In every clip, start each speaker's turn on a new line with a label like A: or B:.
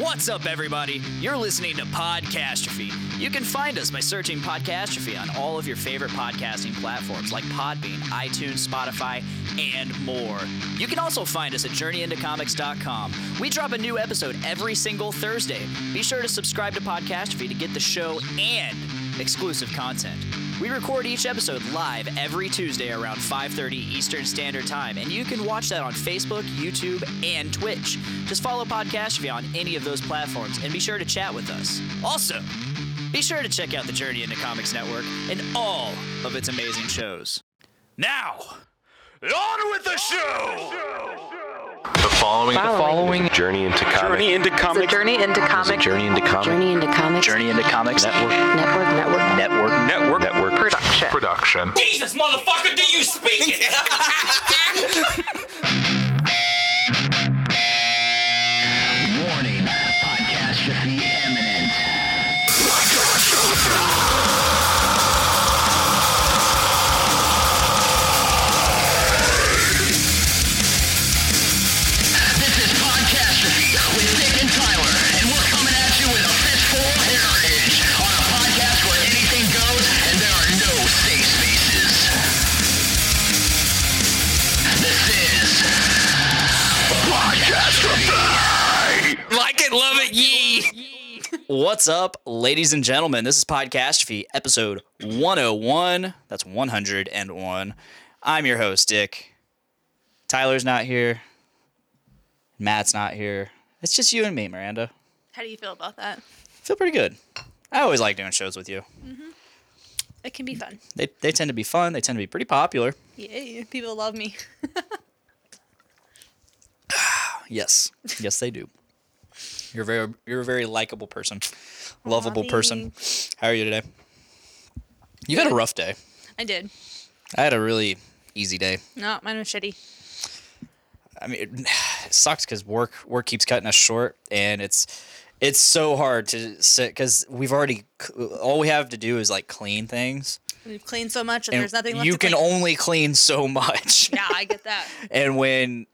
A: What's up, everybody? You're listening to Podcastrophe. You can find us by searching Podcastrophe on all of your favorite podcasting platforms like Podbean, iTunes, Spotify, and more. You can also find us at JourneyIntoComics.com. We drop a new episode every single Thursday. Be sure to subscribe to Podcastrophe to get the show and exclusive content. We record each episode live every Tuesday around 5:30 Eastern Standard Time, and you can watch that on Facebook, YouTube, and Twitch. Just follow Podcastrophe on any of those platforms and be sure to chat with us. Also, be sure to check out the Journey into Comics Network and all of its amazing shows. Now, on with the show!
B: The following,
C: The following
B: journey into comics.
D: Journey into
C: is a
D: comics.
C: journey into comics.
B: Journey into comics.
C: Journey into comics.
A: Journey into Comics
B: Network.
C: Network. Network.
A: Network.
D: Network.
B: Network.
C: Production.
B: Production.
A: Jesus, motherfucker, do you speak it? What's up, ladies and gentlemen? This is Podcastrophe, episode 101. That's 101. I'm your host, Dick. Tyler's not here. Matt's not here. It's just you and me, Miranda.
E: How do you feel about that?
A: I Feel pretty good. I always like doing shows with you. Mm-hmm.
E: It can be fun.
A: They, they tend to be fun. They tend to be pretty popular.
E: Yay, people love me.
A: Yes, yes, they do. You're a very you're a very likable person, lovable person. How are you today? You've had a rough day.
E: I did.
A: I had a really easy day.
E: No, mine was shitty.
A: I mean, it, it sucks because work work keeps cutting us short, and it's it's so hard to sit because we've already all we have to do is like clean things,
E: We've cleaned so much and,
A: and
E: there's nothing left
A: you can
E: clean.
A: only clean so much.
E: Yeah, I get that.
A: and when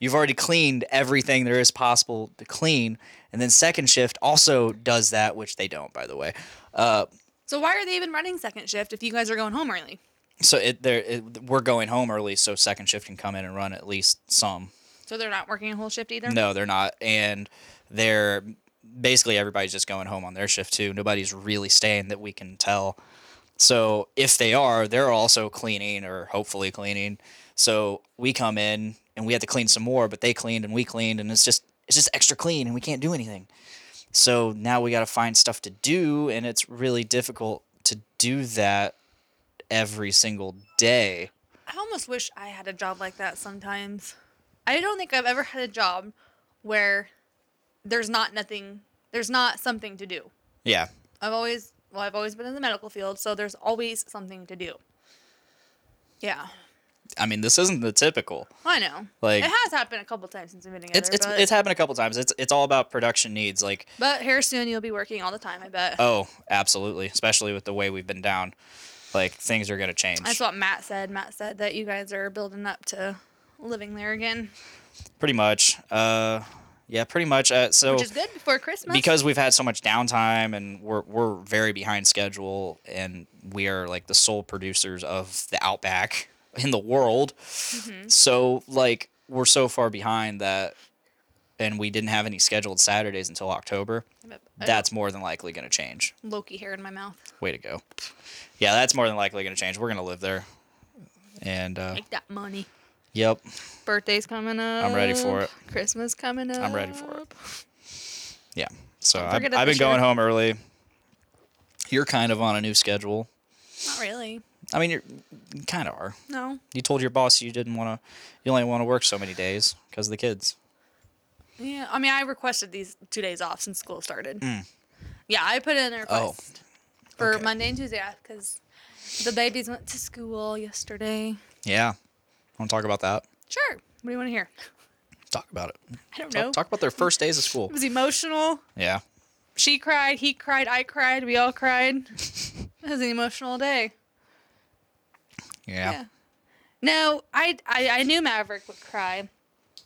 A: you've already cleaned everything there is possible to clean, and then second shift also does that, which they don't, by the way. Uh,
E: So why are they even running second shift if you guys are going home early?
A: so it, they're, it, we're going home early, so second shift can come in and run at least some.
E: So they're not working a whole shift either?
A: No, they're not. And they're basically everybody's just going home on their shift too. Nobody's really staying that we can tell. So if they are, they're also cleaning or hopefully cleaning. So we come in and we have to clean some more, but they cleaned and we cleaned and it's just it's just extra clean and we can't do anything. So now we got to find stuff to do and it's really difficult to do that every single day.
E: I almost wish I had a job like that sometimes. I don't think I've ever had a job where there's not nothing, there's not something to do.
A: Yeah.
E: I've always, well, I've always been in the medical field, so there's always something to do. Yeah,
A: I mean, this isn't the typical.
E: I know.
A: Like-
E: it has happened a couple times since we've been together.
A: It's it's
E: but,
A: it's happened a couple times. It's it's all about production needs. Like
E: but here soon you'll be working all the time. I bet.
A: oh, absolutely, especially with the way we've been down. Like things are gonna change.
E: That's what Matt said. Matt said that you guys are building up to living there again,
A: Pretty much. Uh, yeah, pretty much. Uh, so
E: which is good before Christmas.
A: because we've had so much downtime and we're we're very behind schedule and we are like the sole producers of the Outback in the world.
E: Mm-hmm.
A: So like we're so far behind that and we didn't have any scheduled Saturdays until October. That's more than likely going to change.
E: Loki hair in my mouth.
A: Way to go. Yeah, that's more than likely going to change. We're going to live there. And uh
E: Make that money.
A: yep,
E: Birthday's coming up.
A: I'm ready for it.
E: Christmas coming up.
A: I'm ready for it. yeah. So I've, I've been going home early. You're kind of on a new schedule.
E: Not really.
A: I mean, you're, you kind of are.
E: No.
A: You told your boss you didn't want to, you only want to work so many days because of the kids.
E: Yeah. I mean, I requested these two days off since school started.
A: Mm.
E: Yeah, I put in a request for
A: okay.
E: Monday and Tuesday because the babies went to school yesterday.
A: Yeah. Want to talk about that?
E: Sure. What do you want to hear?
A: Talk about it.
E: I don't know.
A: Talk, talk about their first days of school.
E: It was emotional.
A: Yeah.
E: She cried. He cried. I cried. We all cried. it was an emotional day.
A: Yeah.
E: Yeah. No, I, I I knew Maverick would cry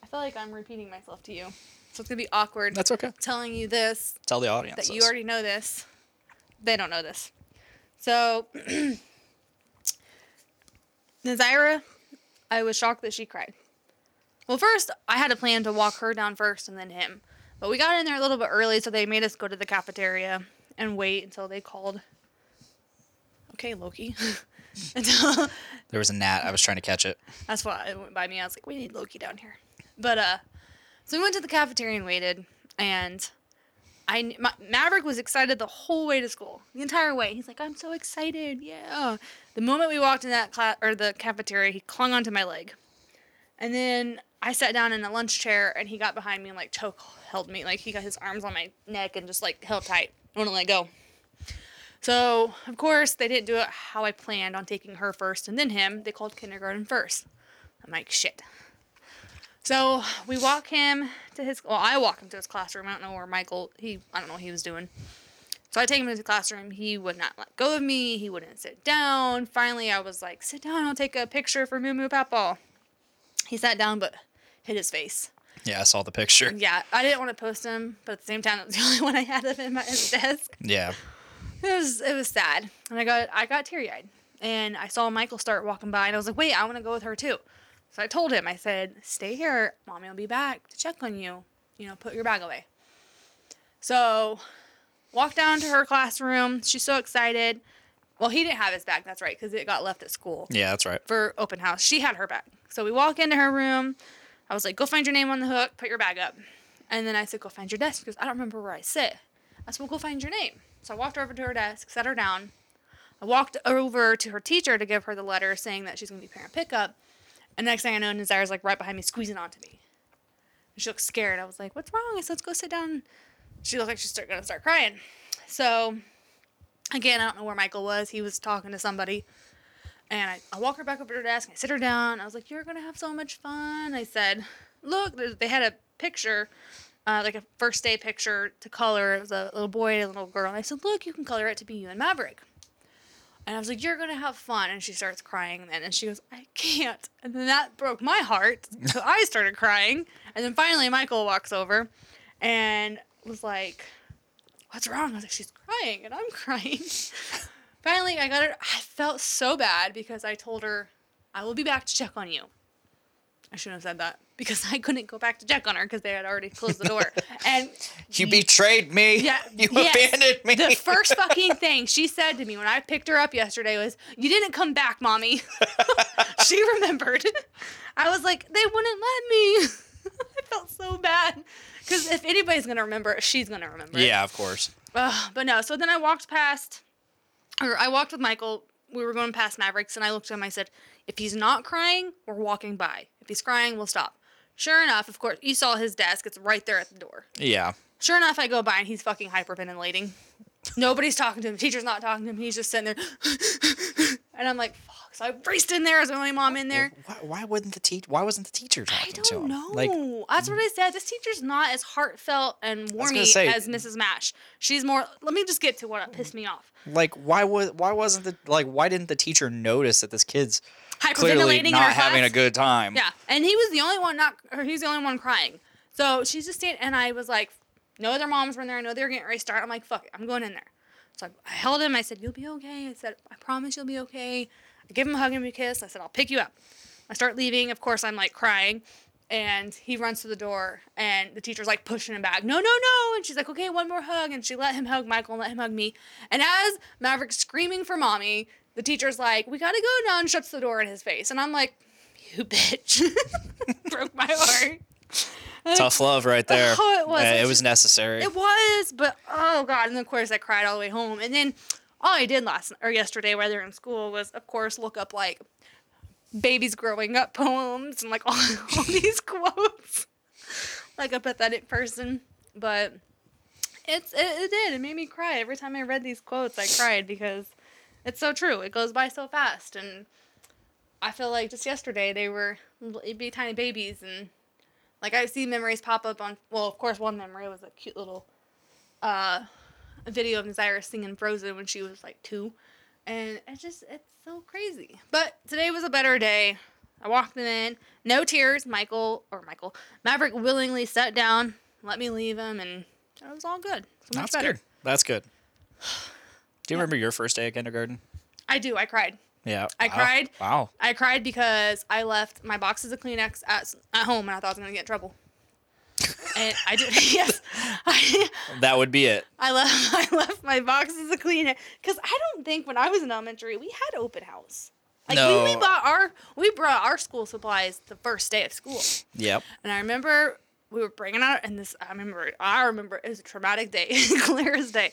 E: I feel like I'm repeating myself to you, so it's gonna be awkward.
A: That's okay.
E: telling you this
A: Tell the audience.
E: that you already know this. They don't know this. So, Nazira, I was shocked that she cried. Well, first, I had a plan to walk her down first and then him. But we got in there a little bit early, so they made us go to the cafeteria and wait until they called. Okay, Loki.
A: There was a gnat. I was trying to catch it.
E: that's why it went by me. I was like, we need Loki down here. But uh, so we went to the cafeteria and waited, and I Ma- Maverick was excited the whole way to school, the entire way. He's like, I'm so excited, yeah. The moment we walked in that class or the cafeteria, he clung onto my leg, and then I sat down in a lunch chair, and he got behind me and like choke held me, like he got his arms on my neck and just like held tight, wouldn't let go. So, of course, they didn't do it how I planned on taking her first and then him. They called kindergarten first. I'm like, shit. So we walk him to his, well, I walk him to his classroom. I don't know where Michael, he, I don't know what he was doing. So I take him to the classroom. He would not let go of me. He wouldn't sit down. Finally, I was like, sit down. I'll take a picture for Moo Moo Papaw. He sat down, but hit his face.
A: Yeah, I saw the picture.
E: Yeah, I didn't want to post him, but at the same time, it was the only one I had of him at his desk
A: Yeah.
E: it was it was sad and i got i got teary-eyed and i saw michael start walking by and i was like wait i want to go with her too so i told him i said stay here mommy will be back to check on you you know put your bag away so walked down to her classroom she's so excited well he didn't have his bag that's right because it got left at school
A: Yeah, that's right.
E: for open house. She had her bag. So we walk into her room. I was like, go find your name on the hook, put your bag up. And then I said, go find your desk because I don't remember where I sit. I said, well, go find your name. So I walked over to her desk, set her down. I walked over to her teacher to give her the letter saying that she's going to be parent pickup. And next thing I know, Nazira's like right behind me, squeezing onto me. And she looked scared. I was like, what's wrong? I said, let's go sit down. She looked like she's to start crying. So again, I don't know where Michael was. He was talking to somebody. And I, I walk her back over to her desk. And I sit her down. I was like, "You're gonna have so much fun." I said, "Look, they had a picture, uh, like a first day picture to color. It was a little boy and a little girl." And I said, "Look, you can color it to be you and Maverick." And I was like, "You're gonna have fun." And she starts crying and then, and she goes, "I can't." And then that broke my heart. So I started crying. And then finally, Michael walks over, and was like, "What's wrong?" I was like, "She's crying, and I'm crying." Finally, I got her. I felt so bad because I told her, I will be back to check on you. I shouldn't have said that because I couldn't go back to check on her because they had already closed the door. and
A: You betrayed me.
E: yeah,
A: You
E: yes.
A: abandoned me.
E: The first fucking thing she said to me when I picked her up yesterday was, "You didn't come back, mommy." she remembered. I was like, "They wouldn't let me." I felt so bad because if anybody's gonna remember it, she's gonna remember. it.
A: yeah, of course.
E: Ugh, but no, so then I walked past, or I walked with Michael. We were going past Mavericks, and I looked at him. I said, "If he's not crying, we're walking by. He's crying, we'll stop." Sure enough, of course, you saw his desk. It's right there at the door.
A: Yeah.
E: Sure enough, I go by and he's fucking hyperventilating. Nobody's talking to him. Teacher's not talking to him. He's just sitting there, and I'm like, "Fuck!" So I raced in there as the only mom in there.
A: Why, why wouldn't the teach? Why wasn't the teacher talking to him?
E: I don't know.
A: Like,
E: That's what I said. This teacher's not as heartfelt and warmy
A: say-
E: as Mrs. Mash. She's more. Let me just get to what pissed me off.
A: like why was why wasn't the like why didn't the teacher notice that this kid's
E: Hyperventilating in
A: not
E: her
A: having a good time?
E: Yeah, and he was the only one not, or he's the only one crying. So she's just standing, and I was like, no other moms were in there. I know they were getting ready to start. I'm like, fuck it, I'm going in there. So I, I held him. I said, you'll be okay. I said, I promise you'll be okay. I give him a hug and a kiss. I said, I'll pick you up. I start leaving. Of course, I'm like crying. And he runs to the door, and the teacher's like pushing him back. No, no, no. And she's like, okay, one more hug. And she let him hug Michael and let him hug me. And as Maverick's screaming for mommy, the teacher's like, we gotta go now, and shuts the door in his face. And I'm like, you bitch. Broke my heart.
A: Tough love right there.
E: Oh, it was.
A: Yeah, it was necessary.
E: It was, but oh god! And of course I cried all the way home. And then all I did last or yesterday, while they were in school, was of course look up like babies growing up poems and like all, all these quotes, like a pathetic person. But it's it, it did. It made me cry every time I read these quotes. I cried because it's so true. It goes by so fast, and I feel like just yesterday they were itty tiny babies and like I see memories pop up on. Well, of course, one memory was a cute little uh, video of Nazira singing Frozen when she was like two, and it's just it's so crazy. But today was a better day. I walked them in, no tears. Michael or Michael Maverick willingly sat down, let me leave him, and it was all good. So much
A: That's
E: better.
A: good. That's good. Do you remember your first day at kindergarten?
E: I do. I cried.
A: Yeah.
E: I
A: Wow.
E: cried.
A: Wow.
E: I cried because I left my boxes of Kleenex at at home, and I thought I was gonna get in trouble. and I did. Yes, I,
A: That would be it.
E: I left. I left my boxes of Kleenex because I don't think when I was in elementary we had open house. Like we, we bought our we brought our school supplies the first day of school,
A: Yep.
E: and I remember we were bringing out and this. I remember. I remember it was a traumatic day, clear as day.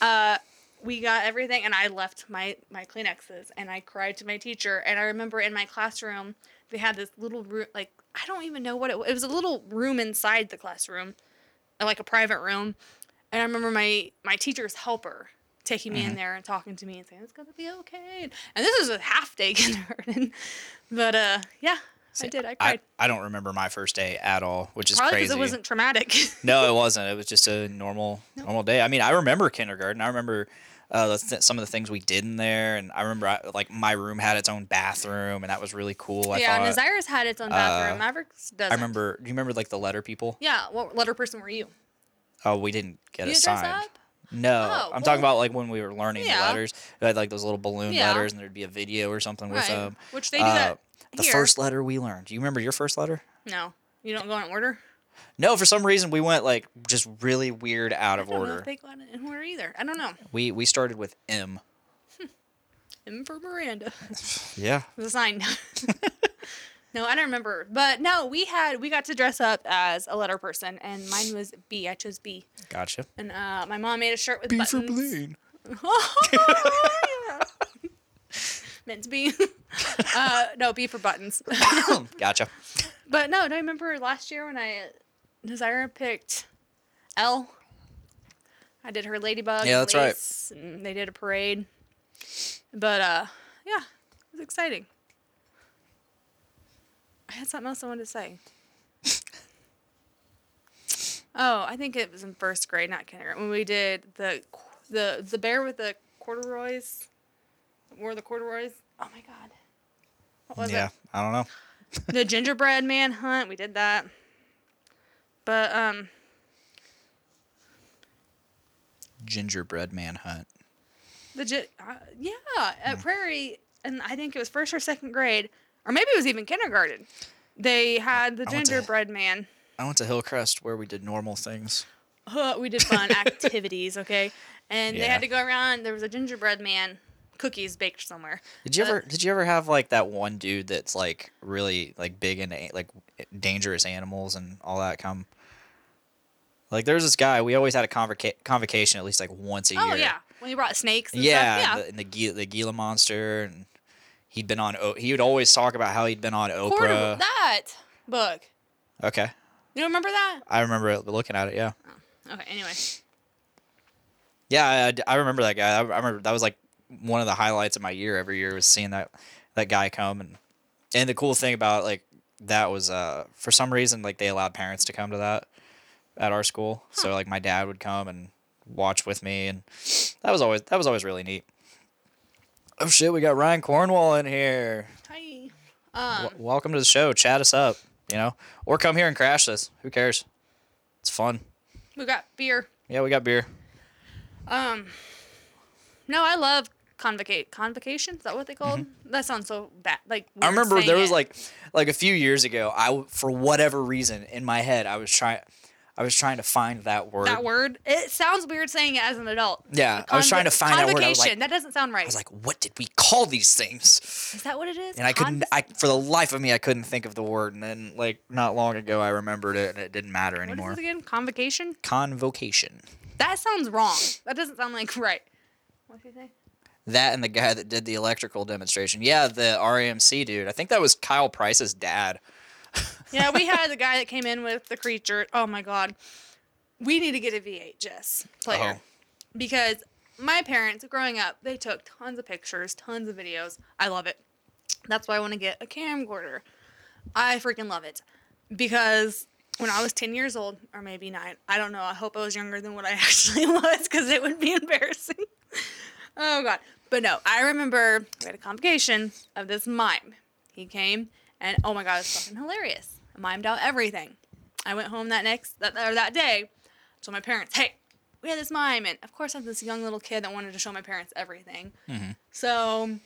E: Uh, we got everything, and I left my my Kleenexes, and I cried to my teacher. And I remember in my classroom they had this little room, like I don't even know what it was. It was a little room inside the classroom, like a private room. And I remember my my teacher's helper taking me in there and talking to me and saying it's gonna be okay. And this is a half day kindergarten, but uh, yeah, I did. I
A: I,
E: cried.
A: I don't remember my first day at all, which is
E: Probably because
A: crazy.
E: it wasn't traumatic.
A: No, it wasn't. It was just a normal normal day. I mean, I remember kindergarten. I remember uh, the th- some of the things we did in there, and I remember I, like my room had its own bathroom, and that was really cool. I
E: yeah,
A: thought.
E: Nazira's had its own bathroom.
A: uh,
E: Mavericks doesn't.
A: I remember. Do you remember like the letter people?
E: Yeah, what letter person were you?
A: Oh, we didn't get
E: You dress
A: assigned.
E: up?
A: No,
E: Oh,
A: I'm talking about like when we were learning
E: Yeah.
A: the letters. We had like those little balloon
E: Yeah.
A: letters, and there'd be a video or something with
E: Right.
A: them.
E: Which they do that
A: The
E: here.
A: first letter we learned. Do you remember your first letter?
E: No, you don't go in order.
A: No, for some reason we went like just really weird out of
E: I don't know
A: order.
E: if they got it in order either. I don't know.
A: We we started with M.
E: M for Miranda.
A: Yeah.
E: the sign. no, I don't remember. But no, we had we got to dress up as a letter person, and mine was B. I chose B.
A: Gotcha.
E: And uh, my mom made a shirt with B buttons. For Blaine. Meant to be. uh, no, B for buttons.
A: Gotcha.
E: but no, do I remember last year when I Desire picked L? I did her ladybug.
A: Yeah, that's right.
E: And they did a parade. But uh, yeah, it was exciting. I had something else I wanted to say. oh, I think it was in first grade, not kindergarten, when we did the the the bear with the corduroys. Wore the corduroys. Oh my god. What was
A: yeah.
E: it?
A: Yeah, I don't know.
E: the gingerbread man hunt. We did that. But um,
A: Gingerbread man hunt.
E: the gi- uh, yeah at Prairie, and I think it was first or second grade, or maybe it was even kindergarten. They had the
A: I went to-
E: gingerbread man.
A: I went to Hillcrest where we did normal things.
E: Uh, we did fun activities, okay, and they had to go around. There was a gingerbread man, cookies baked somewhere.
A: Did you
E: Uh,
A: ever did you ever have like that one dude that's like really like big into like dangerous animals and all that come? Like there's this guy we always had a convoca- convocation at least like once a
E: Oh
A: year.
E: Oh yeah, when he brought snakes. And
A: Yeah,
E: stuff.
A: and the, and the Gila, the Gila monster and he'd been on O- he would always talk about how he'd been on. Oprah.
E: Quarter, that book.
A: Okay.
E: You remember that?
A: I remember looking at it, yeah.
E: Okay. Anyway,
A: Yeah, I remember that guy. I, I remember that was like one of the highlights of my year every year was seeing that that guy come and and the cool thing about like that was uh for some reason like they allowed parents to come to that at our school. So like my dad would come and watch with me and that was always that was always really neat. Oh shit, we got Ryan Cornwall in here.
E: hi. Um,
A: W- welcome to the show. Chat us up, you know, or come here and crash this. Who cares? It's fun.
E: we got beer.
A: Yeah, we got beer.
E: Um, no, I love convocate convocation. Is that what they called? That sounds so bad. Like
A: Mm-hmm. I remember there was
E: it.
A: like like a few years ago. i for whatever reason in my head I was trying I was trying to find that word.
E: that word. It sounds weird saying it as an adult.
A: Yeah, I was trying to find that word. I was
E: Convocation.
A: like,
E: that doesn't sound right.
A: I was like, what did we call these things?
E: is that what it is?
A: And I couldn't. I for the life of me I couldn't think of the word. And then like not long ago I remembered it and it didn't matter
E: What is
A: anymore.
E: again? Convocation.
A: Convocation.
E: That sounds wrong. That doesn't sound like right. What did you say?
A: That and the guy that did the electrical demonstration. Yeah, the RAMC dude. I think that was Kyle Price's dad.
E: Yeah, we had the guy that came in with the creature. Oh my god. We need to get a VHS player.
A: Oh.
E: Because my parents, growing up, they took tons of pictures, tons of videos. I love it. That's why I want to get a camcorder. I freaking love it. Because when I was 10 years old, or maybe nine, I don't know. I hope I was younger than what I actually was because it would be embarrassing. Oh, God. But no, I remember we had a convocation of this mime. He came And oh my god, it's fucking hilarious. I mimed out everything. I went home that next that or that day, told my parents, hey, we had this mime, and of course I had this young little kid that wanted to show my parents everything. Mm-hmm. So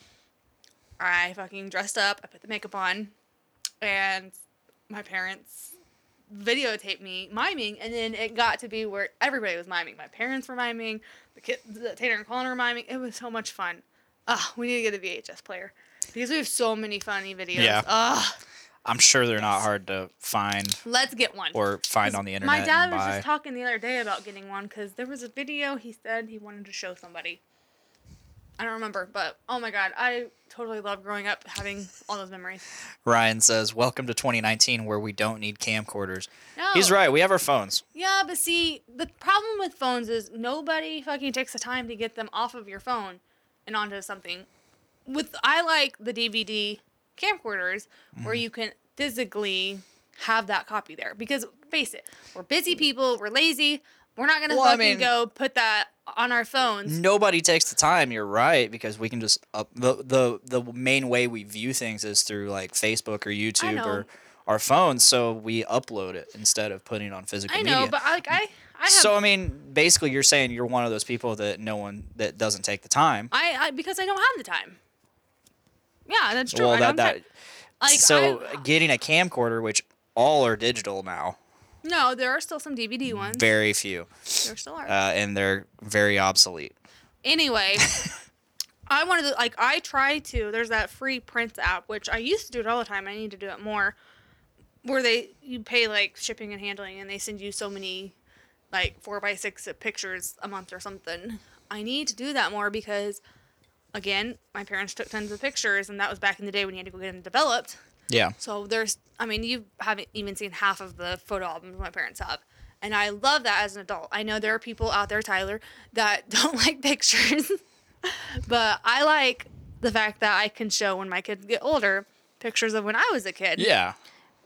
E: I fucking dressed up. I put the makeup on, and my parents videotaped me miming, and then it got to be where everybody was miming. My parents were miming, the kid, the Tater and Colin were miming. It was so much fun. Ah, we need to get a VHS player because we have so many funny videos.
A: Yeah.
E: Ah,
A: I'm sure they're not hard to find
E: let's get one.
A: or find on the internet.
E: My dad was
A: buy.
E: just talking the other day about getting one because there was a video he said he wanted to show somebody. I don't remember, but oh my god, I totally love growing up having all those memories.
A: Ryan says, "Welcome to 2019, where we don't need camcorders."
E: No.
A: He's right. We have our phones.
E: Yeah, but see, the problem with phones is nobody fucking takes the time to get them off of your phone and onto something. With I like the DVD camcorders where
A: Mm-hmm.
E: you can physically have that copy there because face it, we're busy people, we're lazy, we're not gonna
A: Well, I
E: fucking
A: mean-
E: go put that on our phones.
A: Nobody takes the time. You're right because we can just up the the the main way we view things is through like Facebook or YouTube or our phones. So we upload it instead of putting it on physical
E: I
A: media.
E: know, but like I, I have.
A: so I mean, basically, you're saying you're one of those people that no one that doesn't take the time.
E: I, I because I don't have the time. Yeah, that's true.
A: well,
E: I
A: that that
E: like
A: so
E: I-
A: getting a camcorder, which all are digital now,
E: no, there are still some DVD ones.
A: very few,
E: there still are.
A: uh, and they're very obsolete.
E: Anyway, I wanted to like I try to. There's that free prints app, which I used to do it all the time. I need to do it more. Where they you pay like shipping and handling, and they send you so many like four by six pictures a month or something. I need to do that more because, again, my parents took tons of pictures, and that was back in the day when you had to go get them developed.
A: Yeah.
E: So there's, I mean, you haven't even seen half of the photo albums my parents have. And I love that as an adult. I know there are people out there, Tyler, that don't like pictures, but I like the fact that I can show when my kids get older pictures of when I was a kid.
A: Yeah.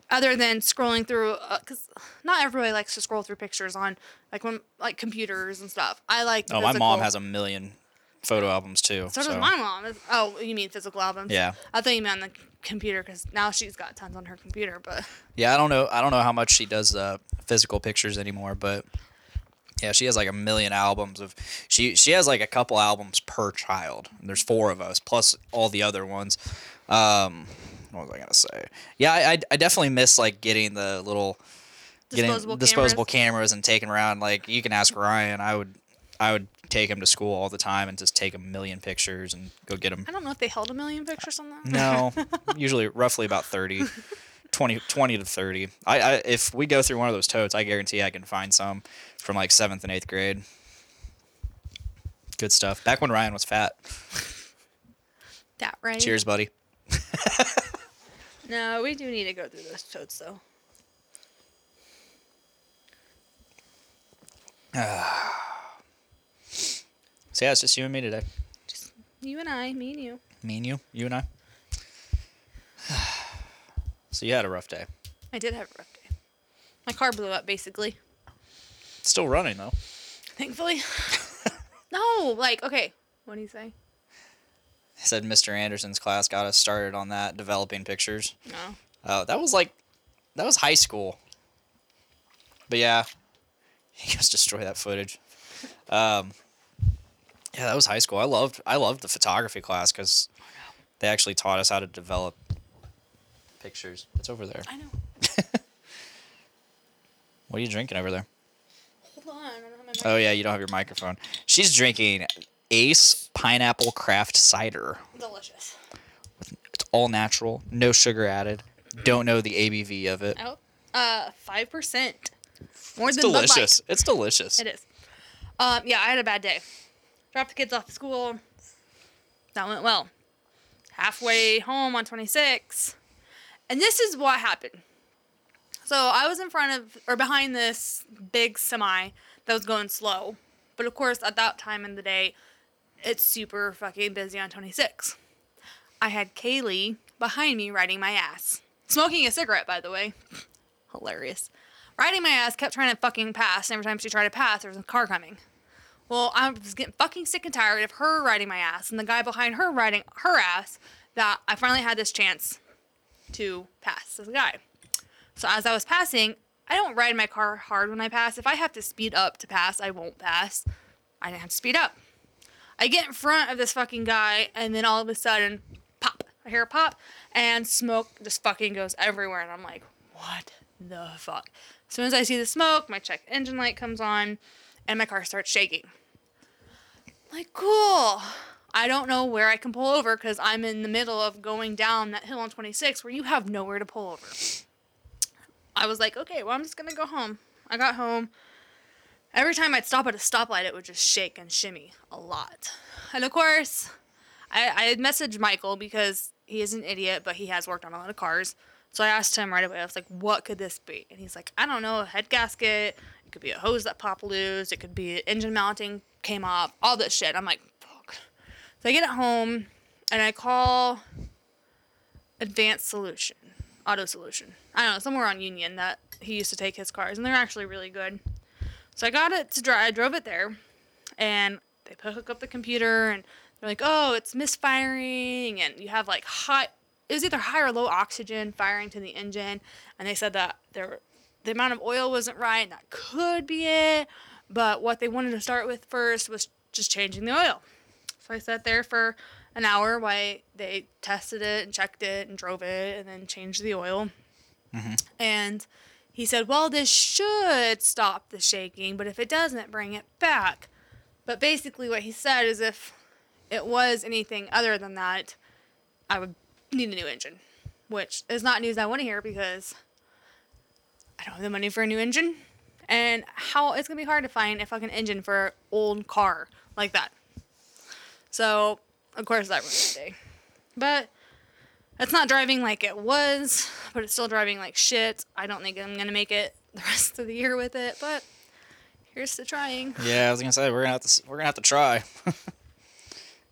E: Other than scrolling through, uh, because not everybody likes to scroll through pictures on like when like computers and stuff. I like.
A: Oh, my mom has a million photo albums too.
E: So does my mom. Oh, you mean physical albums?
A: Yeah.
E: I thought you meant on the computer because now she's got tons on her computer, but.
A: Yeah, I don't know. I don't know how much she does uh, physical pictures anymore, but yeah, she has like a million albums of. She she has like a couple albums per child. There's four of us plus all the other ones. Um, what was I gonna say? Yeah, I, I, I definitely miss like getting the little getting
E: Disposable
A: disposable
E: cameras.
A: cameras and taking around. Like you can ask Ryan. I would I would take him to school all the time and just take a million pictures and go get him.
E: I don't know if they held a million pictures on that.
A: No, usually roughly about 30, 20, 20 to 30. I, I if we go through one of those totes, I guarantee I can find some from like 7th and 8th grade. Good stuff. Back when Ryan was fat.
E: That right?
A: Cheers, buddy.
E: No, we do need to go through those totes though.
A: So yeah, it's just you and me today.
E: Just you and I, me and you.
A: Me and you, you and I. so you had a rough day.
E: I did have a rough day. My car blew up basically.
A: Still running though.
E: Thankfully. no, like okay. What do you say?
A: He said Mr. Anderson's class got us started on that developing pictures.
E: No.
A: Oh, that was like, that was high school. But yeah, he goes destroy that footage. Um, yeah, that was high school. I loved, I loved the photography class because they actually taught us how to develop pictures. It's over there.
E: I know.
A: What are you drinking over there?
E: Hold on. I don't have my mic.
A: Oh yeah, you don't have your microphone. She's drinking Ace Pineapple Craft Cider.
E: Delicious.
A: It's all natural, no sugar added. Don't know the ABV of it.
E: Oh. Uh, five percent. More
A: It's
E: than
A: delicious. It's delicious.
E: It is. Um, yeah, I had a bad day. Dropped the kids off at school. That went well. Halfway home on 26. And this is what happened. So I was in front of, or behind this big semi that was going slow. But of course, at that time in the day, it's super fucking busy on 26. I had Kaylee behind me riding my ass. Smoking a cigarette, by the way. Hilarious. Riding my ass, kept trying to fucking pass. And every time she tried to pass, there was a car coming. Well, I was getting fucking sick and tired of her riding my ass and the guy behind her riding her ass that I finally had this chance to pass this guy. So as I was passing, I don't ride my car hard when I pass. If I have to speed up to pass, I won't pass. I didn't have to speed up. I get in front of this fucking guy, and then all of a sudden, pop. I hear a pop, and smoke just fucking goes everywhere. And I'm like, what the fuck? As soon as I see the smoke, my check engine light comes on, and my car starts shaking. Like, cool. I don't know where I can pull over because I'm in the middle of going down that hill on 26 where you have nowhere to pull over. I was like, okay, well, I'm just going to go home. I got home. Every time I'd stop at a stoplight, it would just shake and shimmy a lot. And of course, I, I had messaged Michael because he is an idiot, but he has worked on a lot of cars. So I asked him right away, I was like, what could this be? And he's like, I don't know, a head gasket. It could be a hose that popped loose. It could be engine mounting came off, all this shit. I'm like, fuck. So I get it home and I call Advanced Solution, Auto Solution. I don't know, somewhere on Union that he used to take his cars, and they're actually really good. So I got it to drive. I drove it there, and they hook up the computer, and they're like, "Oh, it's misfiring, and you have like high. It was either high or low oxygen firing to the engine, and they said that there, the amount of oil wasn't right, and that could be it. But what they wanted to start with first was just changing the oil. So I sat there for an hour while they tested it and checked it and drove it, and then changed the oil. Mm-hmm. And he said, Well, this should stop the shaking, but if it doesn't, bring it back. But basically, what he said is if it was anything other than that, I would need a new engine, which is not news I want to hear because I don't have the money for a new engine. And how it's to be hard to find a fucking engine for an old car like that. So, of course, that ruined the day. But it's not driving like it was, but it's still driving like shit. I don't think I'm gonna make it the rest of the year with it, but here's to trying.
A: Yeah, I was gonna say we're gonna have to we're gonna have to try.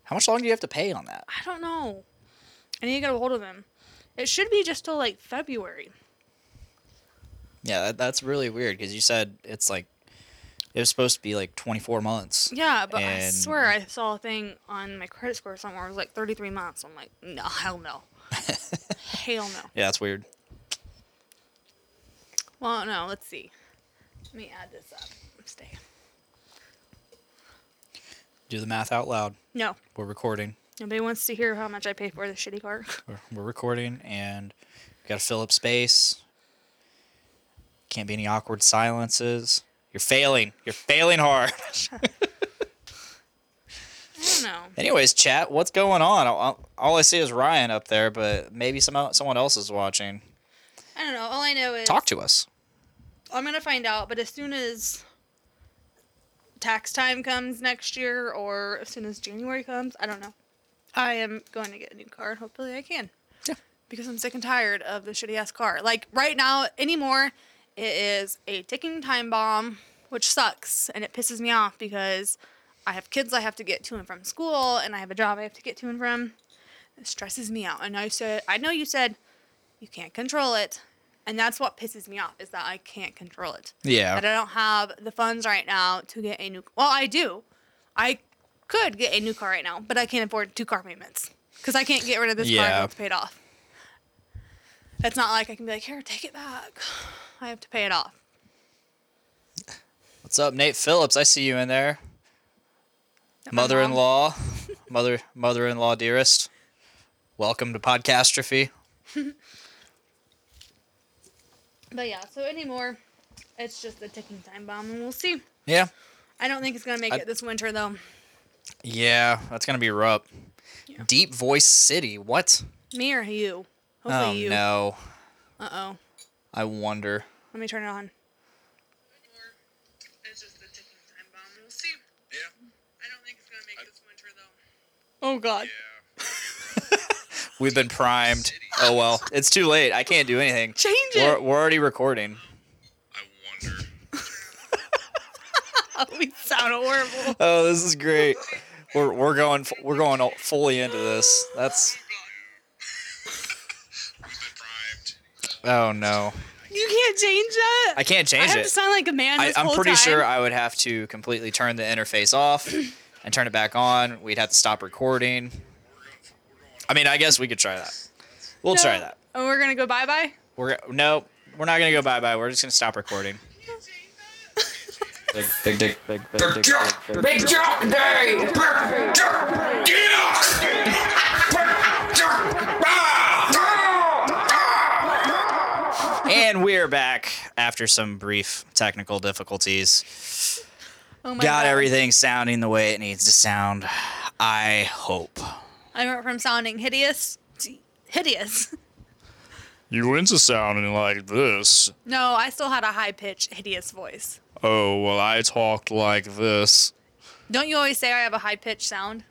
A: How much longer do you have to pay on that?
E: I don't know. I need to get a hold of him. It should be just till like February.
A: Yeah, that, that's really weird because you said it's like it was supposed to be like 24 months.
E: Yeah, but I
A: And-
E: swear I saw a thing on my credit score somewhere. It was like 33 months. I'm like, no, hell no. hell no.
A: Yeah, that's weird.
E: Well, no, let's see. Let me add this up. Stay.
A: Do the math out loud.
E: No,
A: We're recording.
E: nobody wants to hear how much I pay for the shitty car.
A: We're, we're recording, and we gotta fill up space. Can't be any awkward silences. You're failing. You're failing hard.
E: I don't know.
A: Anyways, chat, what's going on? All, all I see is Ryan up there, but maybe some someone else is watching.
E: I don't know. All I know is
A: Talk to us.
E: I'm gonna find out, but as soon as tax time comes next year, or as soon as January comes, I don't know. I am going to get a new car. Hopefully, I can.
A: Yeah.
E: Because I'm sick and tired of the shitty ass car. Like right now, anymore, it is a ticking time bomb, which sucks and it pisses me off because I have kids I have to get to and from school, and I have a job I have to get to and from. It stresses me out. And I said, I know you said you can't control it, and that's what pisses me off is that I can't control it.
A: Yeah.
E: That I don't have the funds right now to get a new. Well, I do. I could get a new car right now, but I can't afford two car payments because I can't get rid of this car
A: Yeah.
E: until it's paid off. It's not like I can be like, here, take it back. I have to pay it off.
A: What's up, Nate Phillips? I see you in there.
E: That my mom-
A: Mother-in-law, mother, mother-in-law, dearest. Welcome to Podcastrophe.
E: But yeah, so anymore, it's just a ticking time bomb, and we'll see.
A: Yeah.
E: I don't think it's gonna make
A: I-
E: it this winter though.
A: Yeah, that's gonna be rough.
E: Yeah.
A: Deep Voice City. What?
E: Me or you? Hopefully
A: oh
E: you.
A: no.
E: Uh oh.
A: I wonder.
E: Let me turn it on. It's just a ticking time bomb. We'll see.
B: Yeah.
E: I don't think it's gonna make this winter though. Oh God.
A: We've been primed. Oh well, it's too late. I can't do anything.
E: Change
A: We're,
E: it.
A: we're already recording.
B: I wonder.
E: we sound horrible.
A: Oh, this is great. We're we're going we're going fully into this. That's
B: We've been primed.
A: Oh no.
E: You can't change that.
A: I can't change I
E: have
A: it.
E: to sound like a man
A: I,
E: this
A: I'm
E: whole
A: pretty
E: time.
A: sure I would have to completely turn the interface off and turn it back on. We'd have to stop recording. I mean, I guess we could try that. We'll
E: No.
A: try that.
E: Oh, we're gonna go bye bye.
A: We're no, we're not gonna go bye bye. We're just gonna stop recording. Big, big, big, big, big, big, big, big,
F: joke day!
A: And we're back after some brief technical difficulties.
E: Oh my
A: Got
E: God.
A: everything sounding the way it needs to sound. I hope.
E: I went from sounding hideous to hideous.
G: You went to sounding like this.
E: No, I still had a high pitched hideous voice.
G: Oh, well, I talked like this.
E: Don't you always say I have a high pitched sound?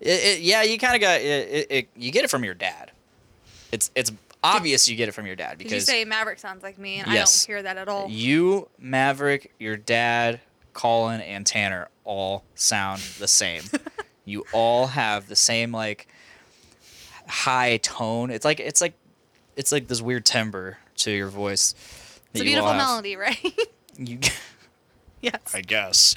A: It, it, yeah, you kind of got it, it, it. You get it from your dad. It's it's obvious you get it from your dad
E: Did you say Maverick sounds like me, and
A: Yes.
E: I don't hear that at all.
A: you, Maverick, your dad, Colin, and Tanner all sound the same. you all have the same like high tone. It's like it's like it's like this weird timbre to your voice.
E: It's a beautiful melody, right?
A: You,
E: yes.
G: I guess.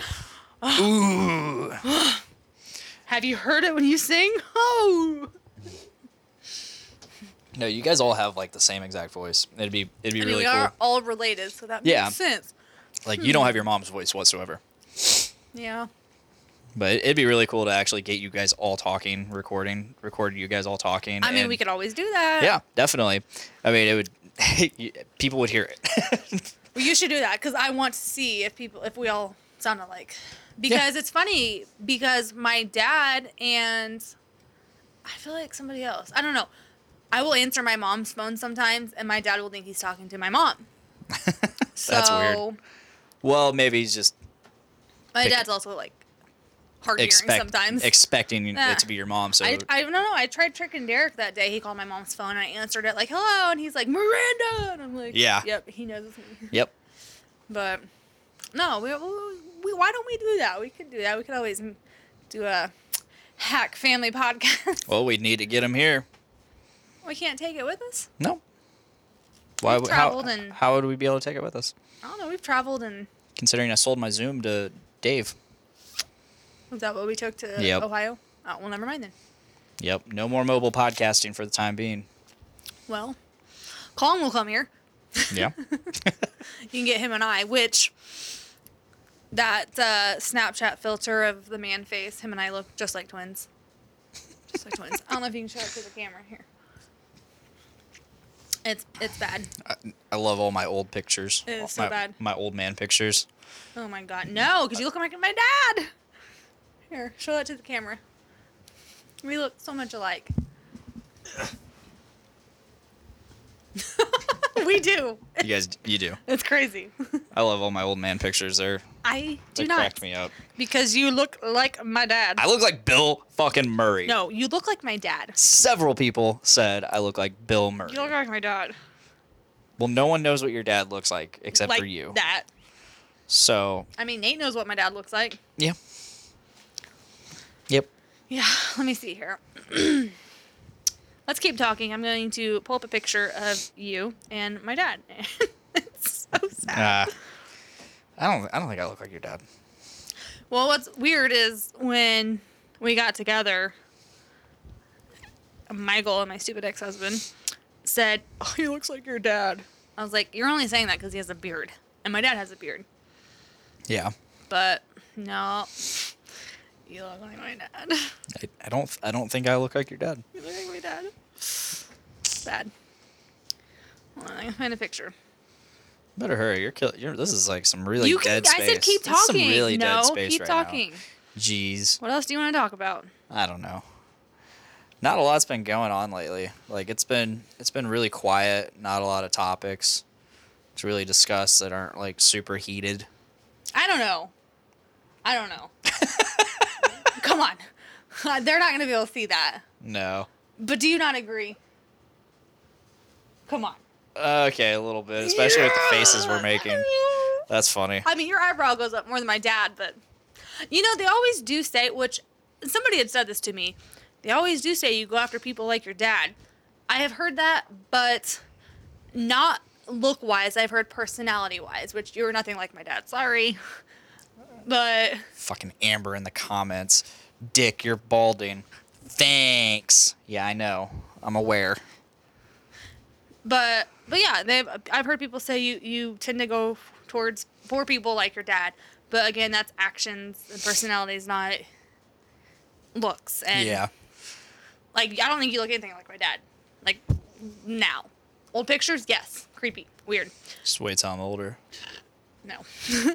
A: ooh.
E: Have you heard it when you sing? Oh.
A: No, you guys all have like the same exact voice. It'd be it'd be
E: I mean,
A: really
E: we
A: cool.
E: are all related, so that
A: Yeah.
E: makes sense.
A: Like you hmm. don't have your mom's voice whatsoever.
E: Yeah.
A: But it'd be really cool to actually get you guys all talking, recording, record you guys all talking.
E: I mean,
A: and-
E: we could always do that.
A: Yeah, definitely. I mean, it would. you- people would hear it.
E: Well, you should do that because I want to see if people, if we all sound alike. Because it's funny because my dad and I feel like somebody else. I don't know. I will answer my mom's phone sometimes, and my dad will think he's talking to my mom. so
A: That's weird. well, maybe he's just
E: my
A: Pick-
E: dad's also like hard hearing
A: expect,
E: sometimes.
A: expecting
E: Nah.
A: it to be your mom. So
E: I, I don't know. I tried tricking Derek that day. He called my mom's phone and I answered it like "Hello," and he's like "Miranda," and I'm like,
A: Yeah.
E: yep." He knows it's me.
A: yep.
E: But no, we, we, we why don't we do that? We could do that. We could always do a hack family podcast.
A: Well, we'd need to get him here.
E: We can't take it with us.
A: No. Why?
E: We've
A: would- how,
E: traveled and-
A: how would we be able to take it with us?
E: I don't know. We've traveled and
A: Considering I sold my Zoom to Dave.
E: was that what we took to
A: Yep.
E: Ohio? Oh well, never mind then.
A: Yep. No more mobile podcasting for the time being.
E: Well, Colin will come here.
A: Yeah.
E: You can get him and I, which that uh, Snapchat filter of the man face, him and I look just like twins. Just like twins. I don't know if you can show it to the camera here. It's it's bad.
A: I love all my old pictures.
E: It is so
A: my,
E: bad.
A: My old man pictures.
E: Oh my god, no, because you look like my dad. Here, show that to the camera. We look so much alike. we do.
A: You guys, you do.
E: It's crazy.
A: I love all my old man pictures. They're
E: I do
A: they
E: not.
A: cracked me up.
E: Because you look like my dad.
A: I look like Bill fucking Murray.
E: no, you look like my dad.
A: Several people said I look like Bill Murray.
E: You look like my dad.
A: well, no one knows what your dad looks like except
E: like
A: for you.
E: that.
A: So,
E: I mean, Nate knows what my dad looks like.
A: yeah. Yep.
E: Yeah, let me see here. Let's keep talking. I'm going to pull up a picture of you and my dad. it's so sad.
A: Uh, I don't. I don't think I look like your dad.
E: Well, what's weird is when we got together, Michael and my stupid ex husband said, Oh, he looks like your dad. I was like, You're only saying that because he has a beard. And my dad has a beard.
A: Yeah.
E: But no, you look like my dad.
A: I, I don't. I don't think I look like your dad.
E: You look like my dad. Bad. Hold on, I can find a picture.
A: Better hurry. You're killing. You're. This is like some really
E: you can.
A: dead space.
E: I said keep
A: This is
E: talking.
A: Some really
E: no,
A: dead space
E: keep
A: right now.
E: talking.
A: Jeez.
E: What else do you want to talk about?
A: I don't know. Not a lot's been going on lately. Like it's been it's been really quiet. Not a lot of topics to really discuss that aren't like super heated.
E: I don't know. I don't know. Come on. Uh, they're not going to be able to see that.
A: No.
E: But do you not agree? Come on.
A: Okay, a little bit, especially with the faces we're making. That's funny.
E: I mean, your eyebrow goes up more than my dad, but you know, they always do say, which somebody had said this to me, they always do say you go after people like your dad. I have heard that, but not look wise. I've heard personality wise, which you're nothing like my dad. Sorry. But
A: Fucking Amber in the comments. Dick, you're balding. Thanks. Yeah, I know. I'm aware.
E: But but yeah, they I've heard people say you you tend to go towards poor people like your dad. But again, that's actions and personalities, not looks. And
A: yeah.
E: like I don't think you look anything like my dad. Like now, old pictures, yes, creepy, weird.
A: Just wait till I'm older.
E: No,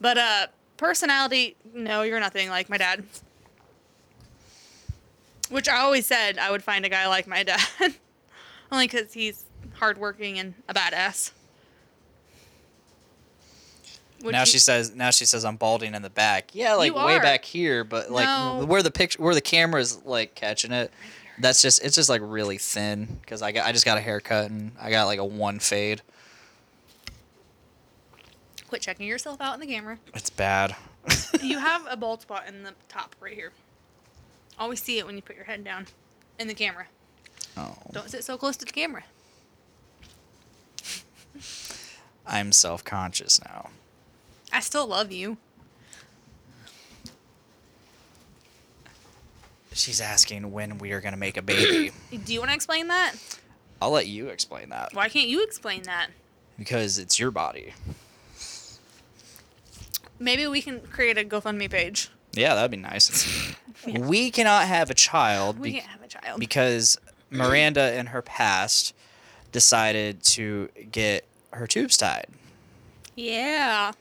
E: but uh, personality, no, you're nothing like my dad. Which I always said I would find a guy like my dad, only because he's hardworking and a badass. Would
A: now
E: you-
A: she says now she says I'm balding in the back. Yeah, like way
E: are.
A: back here, but like
E: No.
A: where the picture where the camera's like catching it. That's just it's just like really thin because I got I just got a haircut and I got like a one fade.
E: quit checking yourself out in the camera.
A: It's bad.
E: you have a bald spot in the top right here. Always see it when you put your head down in the camera.
A: Oh,
E: Don't sit so close to the camera.
A: I'm self conscious now.
E: I still love you.
A: She's asking when we are gonna make a baby.
E: Do you want to explain that?
A: I'll let you explain that
E: Why can't you explain that?
A: because it's your body.
E: Maybe we can create a GoFundMe page.
A: Yeah, that'd be nice. We cannot have a child
E: We
A: be-
E: can't have a child.
A: because Miranda in her past decided to get her tubes tied.
E: yeah.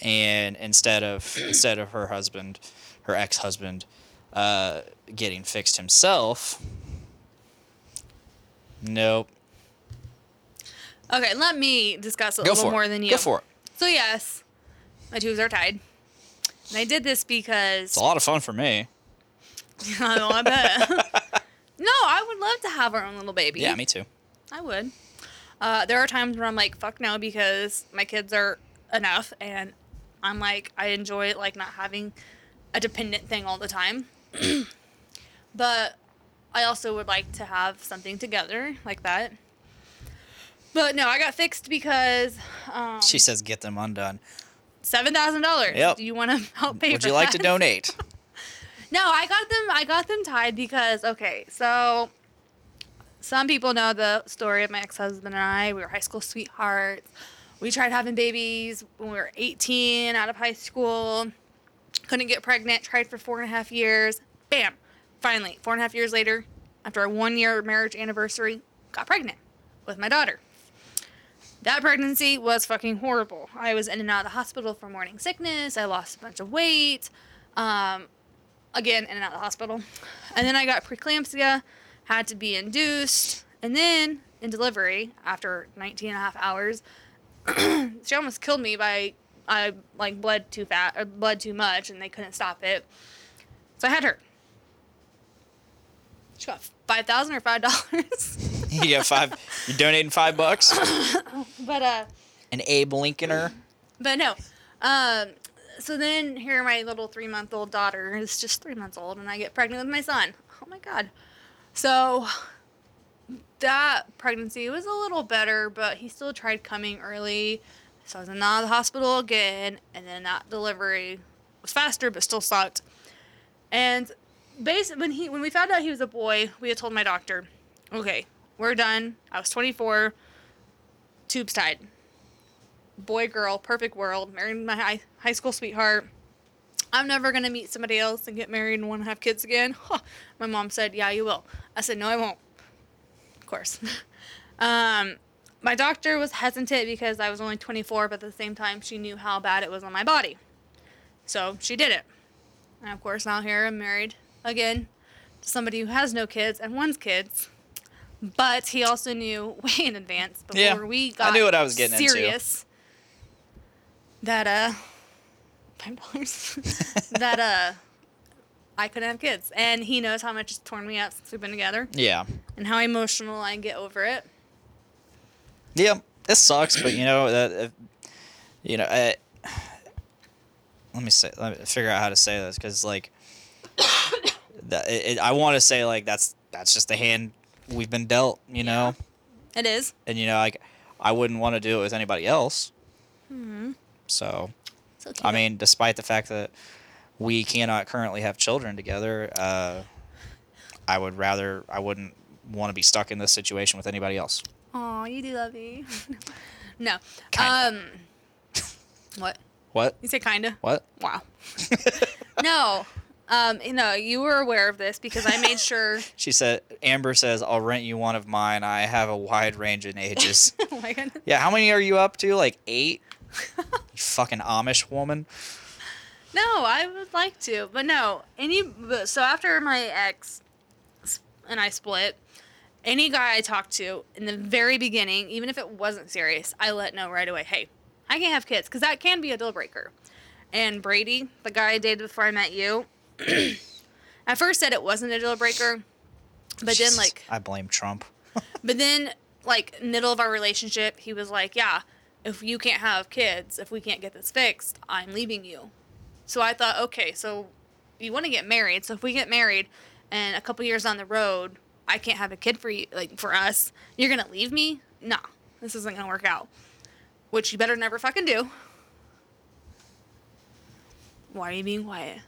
A: and instead of instead of her husband, her ex-husband, uh, getting fixed himself. Nope.
E: Okay, let me discuss a
A: Go
E: little more
A: it.
E: than you.
A: Go for it.
E: So yes, my tubes are tied. And I did this because
A: It's a lot of fun for me.
E: I know, I bet. no, I would love to have our own little baby.
A: Yeah, me too.
E: I would. Uh, there are times where I'm like, fuck no, because my kids are enough, and I'm like, I enjoy like not having a dependent thing all the time. but I also would like to have something together like that. But no, I got fixed because um,
A: She says, "Get them undone."
E: seven thousand dollars.
A: Yep.
E: Do you want to help pay for it?
A: Would you like to donate?
E: No, I got them. I got them tied because okay, so some people know the story of my ex-husband and I. We were high school sweethearts. We tried having babies when we were 18, out of high school. Couldn't get pregnant. Tried for four and a half years. Bam! Finally, four and a half years later, after our one-year marriage anniversary, got pregnant with my daughter. That pregnancy was fucking horrible. I was in and out of the hospital for morning sickness. I lost a bunch of weight. Um, again, in and out of the hospital. And then I got preeclampsia, had to be induced. And then in delivery, after 19 and a half hours, she almost killed me by I like bled too fat or bled too much and they couldn't stop it. So I had her. She got five thousand or five dollars.
A: you get five. You're donating five bucks.
E: but uh
A: An Abe Lincolner.
E: But no. Um, so then here my little three month old daughter is just three months old and I get pregnant with my son. Oh my god. So that pregnancy was a little better, but he still tried coming early. So I was in the hospital again, and then that delivery was faster but still sucked. And basically when he when we found out he was a boy, we had told my doctor, Okay, we're done. I was twenty four, tubes tied boy girl perfect world married my high, high school sweetheart i'm never going to meet somebody else and get married and want to have kids again. My mom said yeah you will. I said no i won't. Of course. Um, my doctor was hesitant because i was only 24 but at the same time she knew how bad it was on my body. So she did it. And of course now here i'm married again to somebody who has no kids and wants kids. But he also knew way in advance before
A: Yeah,
E: we
A: I
E: got
A: knew what I was getting into.
E: serious that uh five dollars that uh I couldn't have kids, and he knows how much it's torn me up since we've been together,
A: Yeah.
E: and how emotional I get over it.
A: Yeah, it sucks, but you know that, uh, you know, I, let me say, let me figure out how to say this because like, that it, it, I want to say like that's that's just the hand we've been dealt, you know,
E: It is.
A: and you know like I wouldn't want to do it with anybody else. hmm So
E: So cute.
A: I mean, despite the fact that we cannot currently have children together, uh, I would rather I wouldn't want to be stuck in this situation with anybody else.
E: Aw, you do love me. no.
A: Kinda.
E: Um. What?
A: What?
E: You say kinda?
A: What?
E: Wow. no. Um. You know, you were aware of this because I made sure.
A: She said, Amber says, I'll rent you one of mine. I have a wide range in ages.
E: oh my goodness.
A: yeah, how many are you up to? Like eight? you fucking Amish woman.
E: No, I would like to, but no. Any so after my ex and I split, any guy I talked to in the very beginning, even if it wasn't serious, I let know right away. Hey, I can't have kids because that can be a deal breaker. And Brady, the guy I dated before I met you, at first said it wasn't a deal breaker, but then like
A: I blame Trump.
E: but then, like, middle of our relationship, he was like, Yeah, if you can't have kids, if we can't get this fixed, I'm leaving you. So I thought, okay, so you want to get married. So if we get married and a couple years on the road, I can't have a kid for you, like, for us, you're going to leave me? Nah, this isn't going to work out. Which you better never fucking do. Why are you being quiet?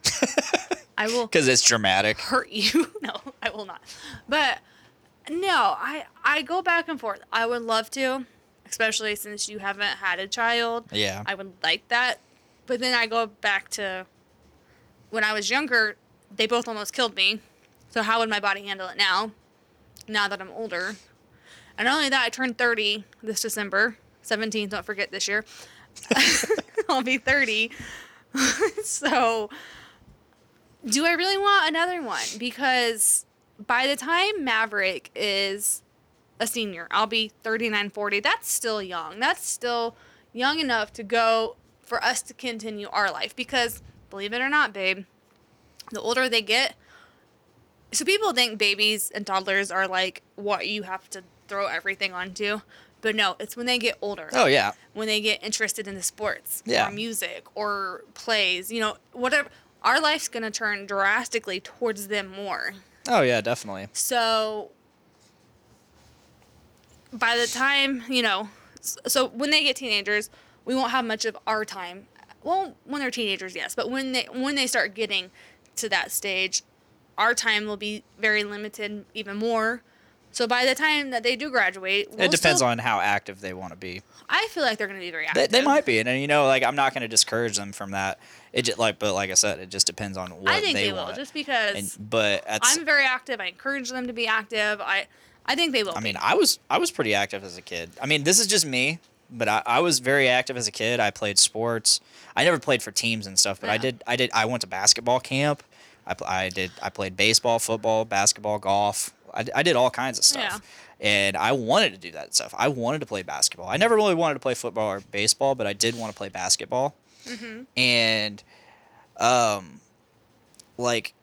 E: I will
A: Because it's dramatic.
E: hurt you. no, I will not. But no, I I go back and forth. I would love to, especially since you haven't had a child.
A: Yeah.
E: I would like that. But then I go back to when I was younger, they both almost killed me. So how would my body handle it now? Now that I'm older. And not only that, I turned 30 this December. 17th, don't forget this year. I'll be 30. so do I really want another one? Because by the time Maverick is a senior, I'll be 39, 40. That's still young. That's still young enough to go for us to continue our life. Because believe it or not, babe, the older they get, so people think babies and toddlers are like what you have to throw everything onto. But no, it's when they get older
A: Oh, yeah.
E: when they get interested in the sports
A: Yeah.
E: or music or plays, you know, whatever. Our life's to turn drastically towards them more.
A: Oh, yeah, definitely.
E: So by the time, you know, so when they get teenagers, we won't have much of our time. Well, when they're teenagers, yes, but when they when they start getting to that stage, our time will be very limited even more. So by the time that they do graduate,
A: it
E: we'll
A: depends
E: still-
A: on how active they want to be.
E: I feel like they're going to be very
A: They,
E: active.
A: they might be, and, and you know, like I'm not going to discourage them from that. It just, like, but like I said, it just depends on what
E: I think
A: they,
E: they, will,
A: want.
E: just because
A: and, but
E: I'm very active. I encourage them to be active. I, I think they will.
A: I
E: be.
A: mean, I was I was pretty active as a kid. I mean, this is just me, but I, I was very active as a kid. I played sports. I never played for teams and stuff, but I did I did I went to basketball camp. I, I did I played baseball, football, basketball, golf. I did all kinds of stuff. And I wanted to do that stuff. I wanted to play basketball. I never really wanted to play football or baseball, but I did want to play basketball.
E: Mm-hmm.
A: And um like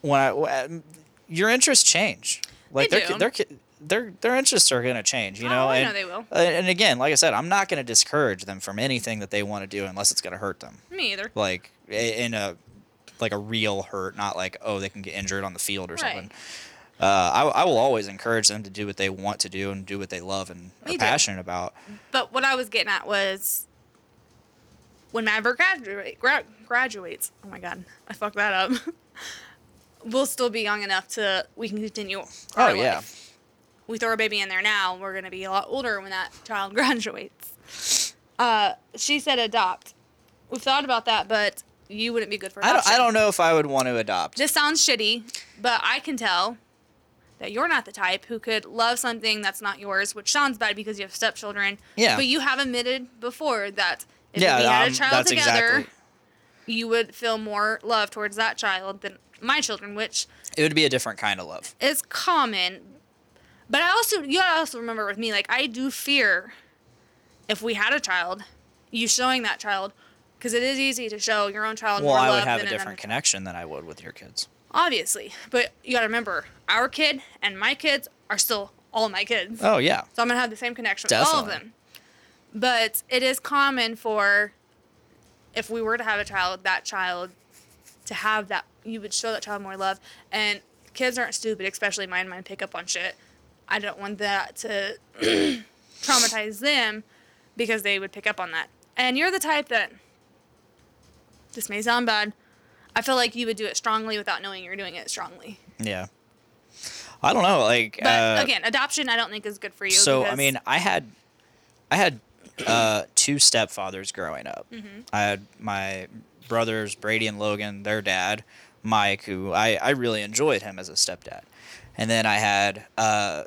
A: when I wh- your interests change. Like
E: They do.
A: their their their interests are gonna change, you
E: Oh,
A: know.
E: I
A: and,
E: know they will.
A: And again, like I said, I'm not gonna discourage them from anything that they want to do unless it's gonna hurt them.
E: Me either.
A: Like in a like a real hurt, not like oh they can get injured on the field or
E: Right.
A: something. Uh, I, I will always encourage them to do what they want to do and do what they love and
E: Me
A: are
E: too.
A: passionate about.
E: But what I was getting at was when Maverick graduate, gra- graduates. Oh my god, I fucked that up. we'll still be young enough to we can continue. Our
A: Oh, yeah.
E: life. We throw a baby in there now. We're gonna be a lot older when that child graduates. Uh, she said adopt. We've thought about that, but you wouldn't be good for
A: I don't I don't know if I would want to adopt.
E: This sounds shitty, but I can tell that you're not the type who could love something that's not yours, which sounds bad because you have stepchildren.
A: Yeah.
E: But you have admitted before that if
A: Yeah,
E: we had
A: um,
E: a child together,
A: exactly-
E: you would feel more love towards that child than my children, which
A: It would be a different kind of love.
E: It's common. But I also you gotta also remember with me, like I do fear if we had a child, you showing that child, because it is easy to show your own child
A: Well,
E: more
A: I
E: love
A: would have a
E: than
A: different connection than I would with your kids.
E: Obviously, but you gotta remember, our kid and my kids are still all my kids.
A: Oh yeah.
E: So I'm gonna have the same connection with all of
A: Definitely.
E: them. But it is common for, if we were to have a child, that child, to have that, you would show that child more love. And kids aren't stupid, especially mine. Mine pick up on shit. I don't want that to traumatize them because they would pick up on that. And you're the type that, this may sound bad, I feel like you would do it strongly without knowing you're doing it strongly.
A: Yeah. I don't know. Like,
E: But
A: uh,
E: again, adoption I don't think is good for you.
A: so I mean, I had, I had uh, two stepfathers growing up.
E: Mm-hmm.
A: I had my brothers Brady and Logan, their dad, Mike, who I I really enjoyed him as a stepdad, and then I had uh,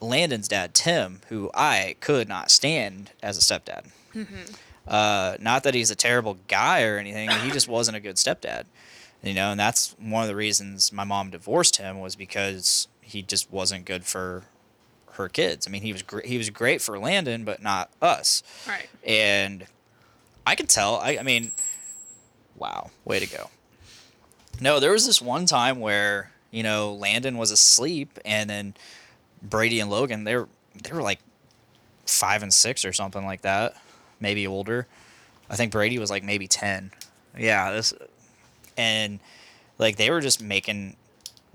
A: Landon's dad, Tim, who I could not stand as a stepdad.
E: Mm-hmm.
A: Uh, not that he's a terrible guy or anything. He just wasn't a good stepdad, you know. And that's one of the reasons my mom divorced him was because he just wasn't good for her kids. I mean, he was gr- he was great for Landon, but not us.
E: right.
A: And I can tell. I, I mean, wow, way to go. No, there was this one time where you know Landon was asleep, and then Brady and Logan they were they were like five and six or something like that, maybe older. I think Brady was like maybe ten. Yeah, this and like they were just making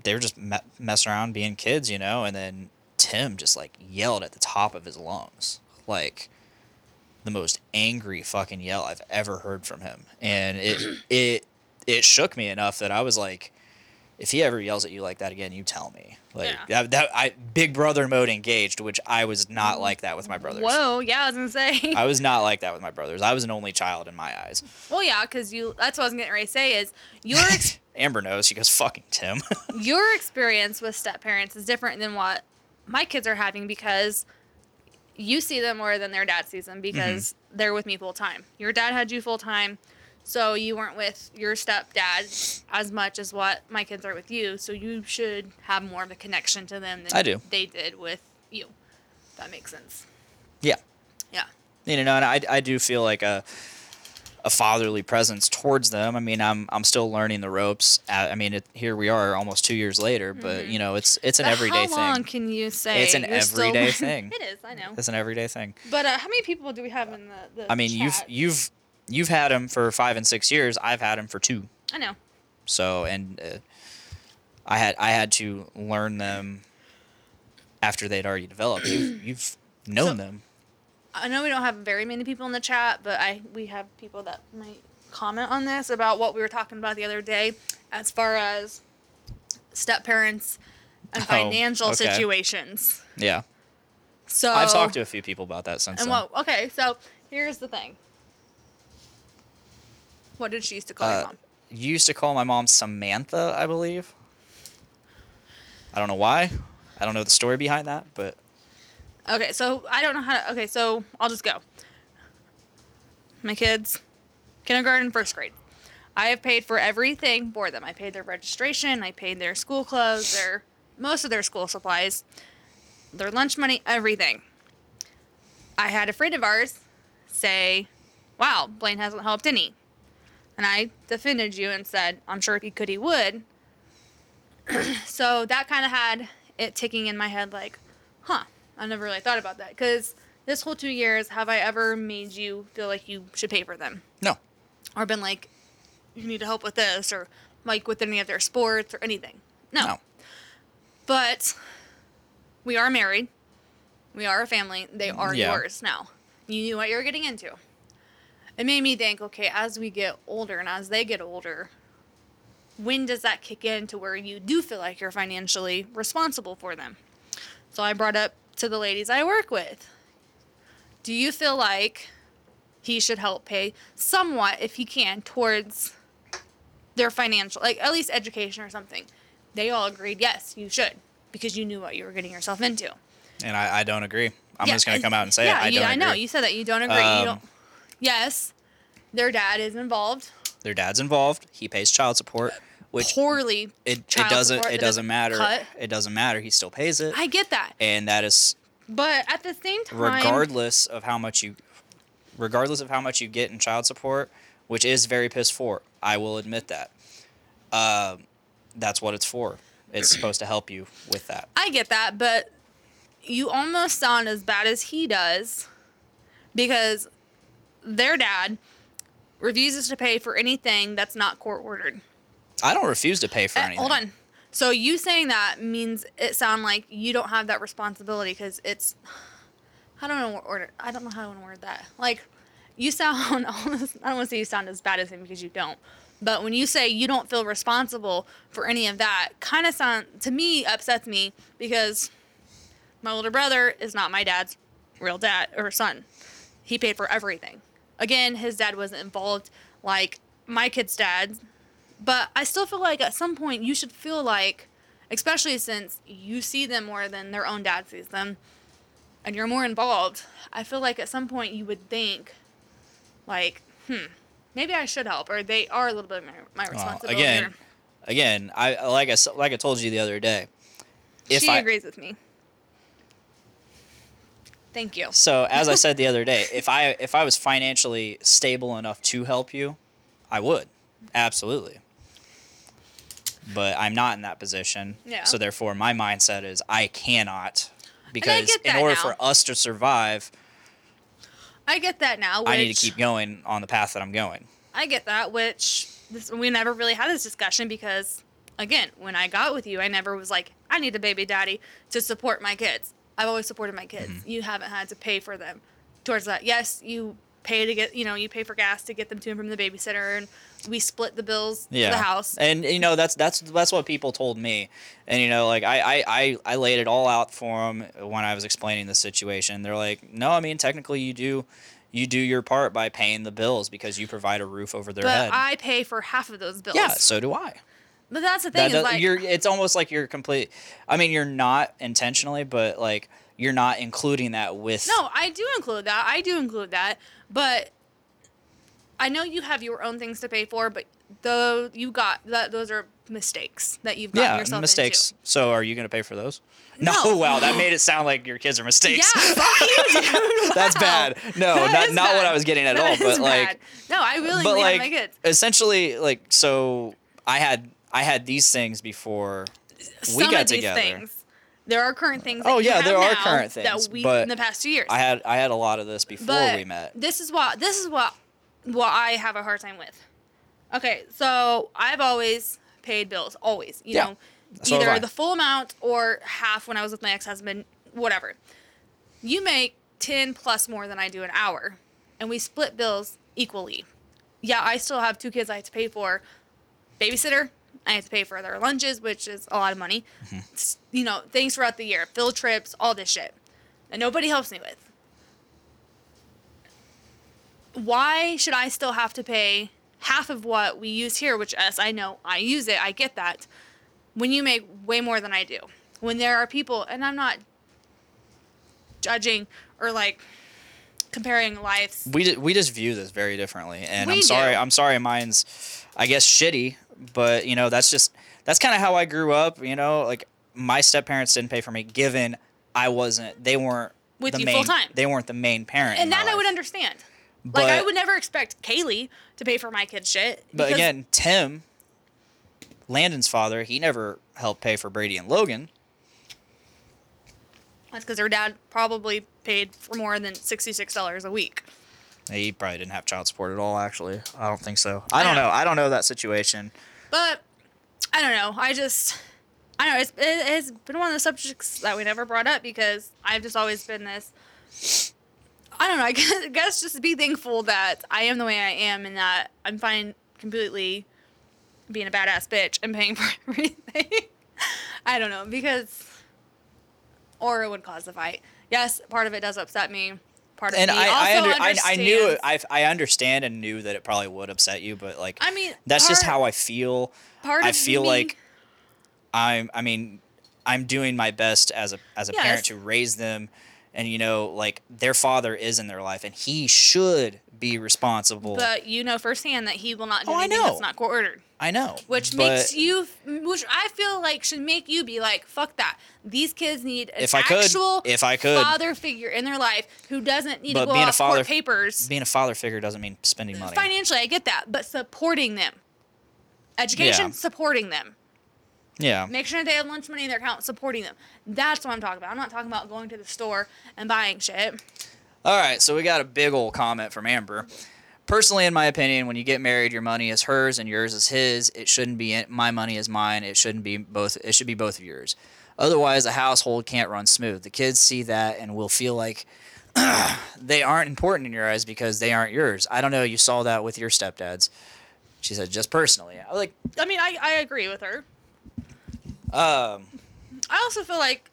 A: they were just me- messing around being kids, you know, and then Tim just like yelled at the top of his lungs, like the most angry fucking yell I've ever heard from him, and it it it shook me enough that I was like, if he ever yells at you like that again, you tell me. Like
E: Yeah.
A: that, that I big brother mode engaged, which I was not like that with my brothers.
E: Whoa, yeah, I was gonna say.
A: I was not like that with my brothers. I was an only child in my eyes.
E: well, yeah, because you. That's what I was getting ready to say is your ex-
A: Amber knows. She goes, "Fucking Tim."
E: your experience with step parents is different than what my kids are having because you see them more than their dad sees them because mm-hmm. they're with me full time. Your dad had you full time, so you weren't with your stepdad as much as what my kids are with you. So you should have more of a connection to them than
A: I do.
E: they did with you. That makes sense.
A: yeah,
E: Yeah.
A: you know, and I I do feel like a a fatherly presence towards them. I mean, I'm I'm still learning the ropes. I I mean, it, here we are, almost two years later, but you know, it's it's an
E: Mm-hmm. But
A: everyday
E: how long
A: thing.
E: can you say
A: It's an everyday thing.
E: It is. I know.
A: It's an everyday thing.
E: But uh, how many people do we have in the? the
A: I mean,
E: chat?
A: you've you've had him for five and six years. I've had him for two.
E: I know.
A: So and uh, I had I had to learn them after they'd already developed. You've, you've known
E: So-
A: them.
E: I know we don't have very many people in the chat, but I we have people that might comment on this about what we were talking about the other day, as far as step parents and
A: Oh,
E: financial
A: okay.
E: situations.
A: Yeah,
E: So
A: I've talked to a few people about that since
E: and
A: then.
E: what? Okay, so here's the thing. What did she used to call your
A: Uh,
E: mom?
A: You used to call my mom Samantha, I believe. I don't know why. I don't know the story behind that, but
E: Okay, so I don't know how to. Okay, so I'll just go. My kids, kindergarten, first grade. I have paid for everything for them. I paid their registration. I paid their school clothes, their most of their school supplies, their lunch money, everything. I had a friend of ours say, "Wow, Blaine hasn't helped any," and I defended you and said, "I'm sure if he could, he would." so that kind of had it ticking in my head, like, "Huh." I never really thought about that because this whole two years, have I ever made you feel like you should pay for them,
A: no.
E: or been like, you need to help with this, or like with any of their sports or anything? No.
A: No.
E: But we are married. We are a family. They are
A: Yeah.
E: yours now. You knew what you were getting into. It made me think, okay, as we get older and as they get older, when does that kick in to where you do feel like you're financially responsible for them? So I brought up to the ladies I work with. Do you feel like he should help pay somewhat, if he can, towards their financial, like at least education or something? They all agreed, yes, you should, because you knew what you were getting yourself into.
A: And I, I don't agree. I'm
E: Yeah,
A: just gonna come out and say
E: yeah,
A: it. I
E: you,
A: don't Yeah,
E: I know
A: agree.
E: you said that you don't agree.
A: Um,
E: you don't. Yes, their dad is involved.
A: Their dad's involved. He pays child support, which
E: Poorly.
A: it, it doesn't it doesn't matter.
E: cut.
A: It doesn't matter. He still pays it,
E: I get that,
A: and that is
E: but at the same time,
A: regardless of how much you regardless of how much you get in child support which is very piss poor i will admit that um, that's what it's for it's supposed to help you with that
E: I get that, but you almost sound as bad as he does because their dad refuses to pay for anything that's not court ordered.
A: i don't refuse to pay for
E: Eh,
A: anything
E: hold on. So you saying that means it sound like you don't have that responsibility because it's I don't know what order I don't know how to word that. Like you sound almost I don't want to say you sound as bad as him because you don't. But when you say you don't feel responsible for any of that, kind of sound to me upsets me because my older brother is not my dad's real dad or son. He paid for everything. Again, his dad wasn't involved like my kid's dad, but I still feel like at some point you should feel like, especially since you see them more than their own dad sees them, and you're more involved. I feel like at some point you would think, like, hmm, maybe I should help, or they are a little bit of my, my
A: Well,
E: responsibility.
A: again, again, I like I like I told you the other day. If
E: she
A: I
E: agrees with me. Thank you.
A: so as I said the other day, if I if I was financially stable enough to help you, I would absolutely. But I'm not in that position.
E: Yeah.
A: So therefore, my mindset is I cannot because
E: get
A: in order
E: now.
A: for us to survive,
E: I get that now.
A: I need to keep going on the path that I'm going.
E: I get that, which this, we never really had this discussion because, again, when I got with you, I never was like, I need a baby daddy to support my kids. I've always supported my kids.
A: Mm-hmm.
E: You haven't had to pay for them towards that. Yes, you pay to get, you know, you pay for gas to get them to and from the babysitter, and we split the bills
A: yeah.
E: for the house.
A: And you know that's that's that's what people told me, and you know like I I I, I laid it all out for them when I was explaining the situation. They're like, no, I mean technically you do. You do your part by paying the bills because you provide a roof over their
E: but
A: head.
E: I pay for half of those bills.
A: yeah, so do I.
E: But that's the thing
A: does,
E: like,
A: you're it's almost like you're complete. I mean, you're not intentionally, but like you're not including that with.
E: No, I do include that. I do include that. But I know you have your own things to pay for, but though you got that those are mistakes that you've gotten
A: Yeah,
E: yourself
A: mistakes. So are you going to pay for those? No.
E: No.
A: wow, that made it sound like your kids are mistakes.
E: Yeah, fuck you, dude.
A: That's bad. No,
E: That
A: not not what. I was getting at
E: That
A: all. But
E: is
A: like,
E: no, I willingly
A: but like,
E: my kids.
A: essentially, like, so I had I had these things before we
E: Some
A: got
E: of these
A: together.
E: things. There are current things. That
A: Oh, yeah, there are current things,
E: that we
A: but
E: in the past two years.
A: I had I had a lot of this before
E: but
A: we met.
E: This is what this is what what I have a hard time with. Okay, so I've always paid bills, always. You
A: Yeah,
E: know,
A: so
E: either the full amount or half when I was with my ex-husband, whatever. You make 10 plus more than I do an hour, and we split bills equally. Yeah, I still have two kids I have to pay for. Babysitter, I have to pay for their lunches, which is a lot of money.
A: Mm-hmm.
E: You know, things throughout the year, field trips, all this shit. And nobody helps me with. Why should I still have to pay half of what we use here, which as I know I use it, I get that, when you make way more than I do? When there are people, and I'm not judging or like comparing lives.
A: we we just view this very differently, and
E: We
A: I'm sorry.
E: do.
A: I'm sorry. Mine's, I guess, shitty. But you know, that's just that's kind of how I grew up. You know, like my step parents didn't pay for me, given I wasn't. They weren't
E: With
A: the
E: you
A: main,
E: full-time.
A: They weren't the main parent.
E: And that I would understand.
A: But,
E: like I would never expect Kaylee to pay for my kid's shit.
A: But again, Tim, Landon's father, he never helped pay for Brady and Logan.
E: that's because her dad probably paid for more than sixty-six dollars a week.
A: He probably didn't have child support at all. Actually, I don't think so. I don't
E: Yeah.
A: know. I don't know that situation.
E: But I don't know. I just I don't know. It's, it, it's been one of the subjects that we never brought up because I've just always been this. I don't know. I guess, I guess just be thankful that I am the way I am and that I'm fine completely being a badass bitch and paying for everything. I don't know because, or it would cause a fight. Yes, part of it does upset me. Part of
A: And
E: me
A: I, I,
E: also
A: under, I, I knew it. I, I understand and knew that it probably would upset you, but like,
E: I mean,
A: that's just how I feel.
E: part
A: I feel
E: me-
A: like I'm. I mean, I'm doing my best as a as a
E: Yes.
A: parent to raise them, and you know, like their father is in their life, and he should be responsible.
E: But you know firsthand that he will not do
A: Oh, I
E: anything
A: know.
E: that's not court ordered.
A: I know,
E: which makes you which i feel like should make you be like fuck that these kids need an
A: If I could-
E: actual
A: if I could.
E: father figure in their life who doesn't need
A: But
E: to go
A: being a
E: out
A: father-
E: court papers
A: being a father figure doesn't mean spending money.
E: financially i get that but supporting them education
A: Yeah.
E: supporting them
A: Yeah.
E: make sure they have lunch money in their account supporting them that's what i'm talking about i'm not talking about going to the store and buying shit
A: All right, so we got a big old comment from Amber. Personally, in my opinion, when you get married, your money is hers and yours is his. It shouldn't be in- my money is mine. It shouldn't be both. It should be both of yours. Otherwise, the household can't run smooth. The kids see that and will feel like they aren't important in your eyes because they aren't yours. I don't know. You saw that with your stepdads. She said, just personally. I was like,
E: I mean, I, I agree with her.
A: um,
E: I also feel like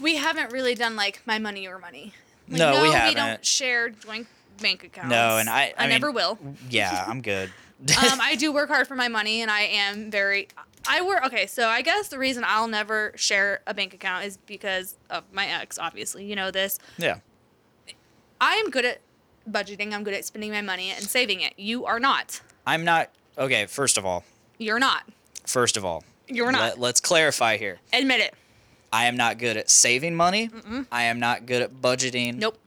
E: we haven't really done like my money or money. Like,
A: No, we
E: We
A: haven't.
E: don't share joint bank accounts.
A: no, and I, I, mean,
E: never will.
A: Yeah, I'm good.
E: um, I do work hard for my money, and I am very. I work okay. So I guess the reason I'll never share a bank account is because of my ex. Obviously, you know this.
A: yeah.
E: I am good at budgeting. I'm good at spending my money and saving it. You are not.
A: I'm not, okay, first of all,
E: You're not.
A: first of all,
E: You're not.
A: let, us clarify here.
E: Admit it.
A: I am not good at saving money. I am not good at budgeting.
E: Nope.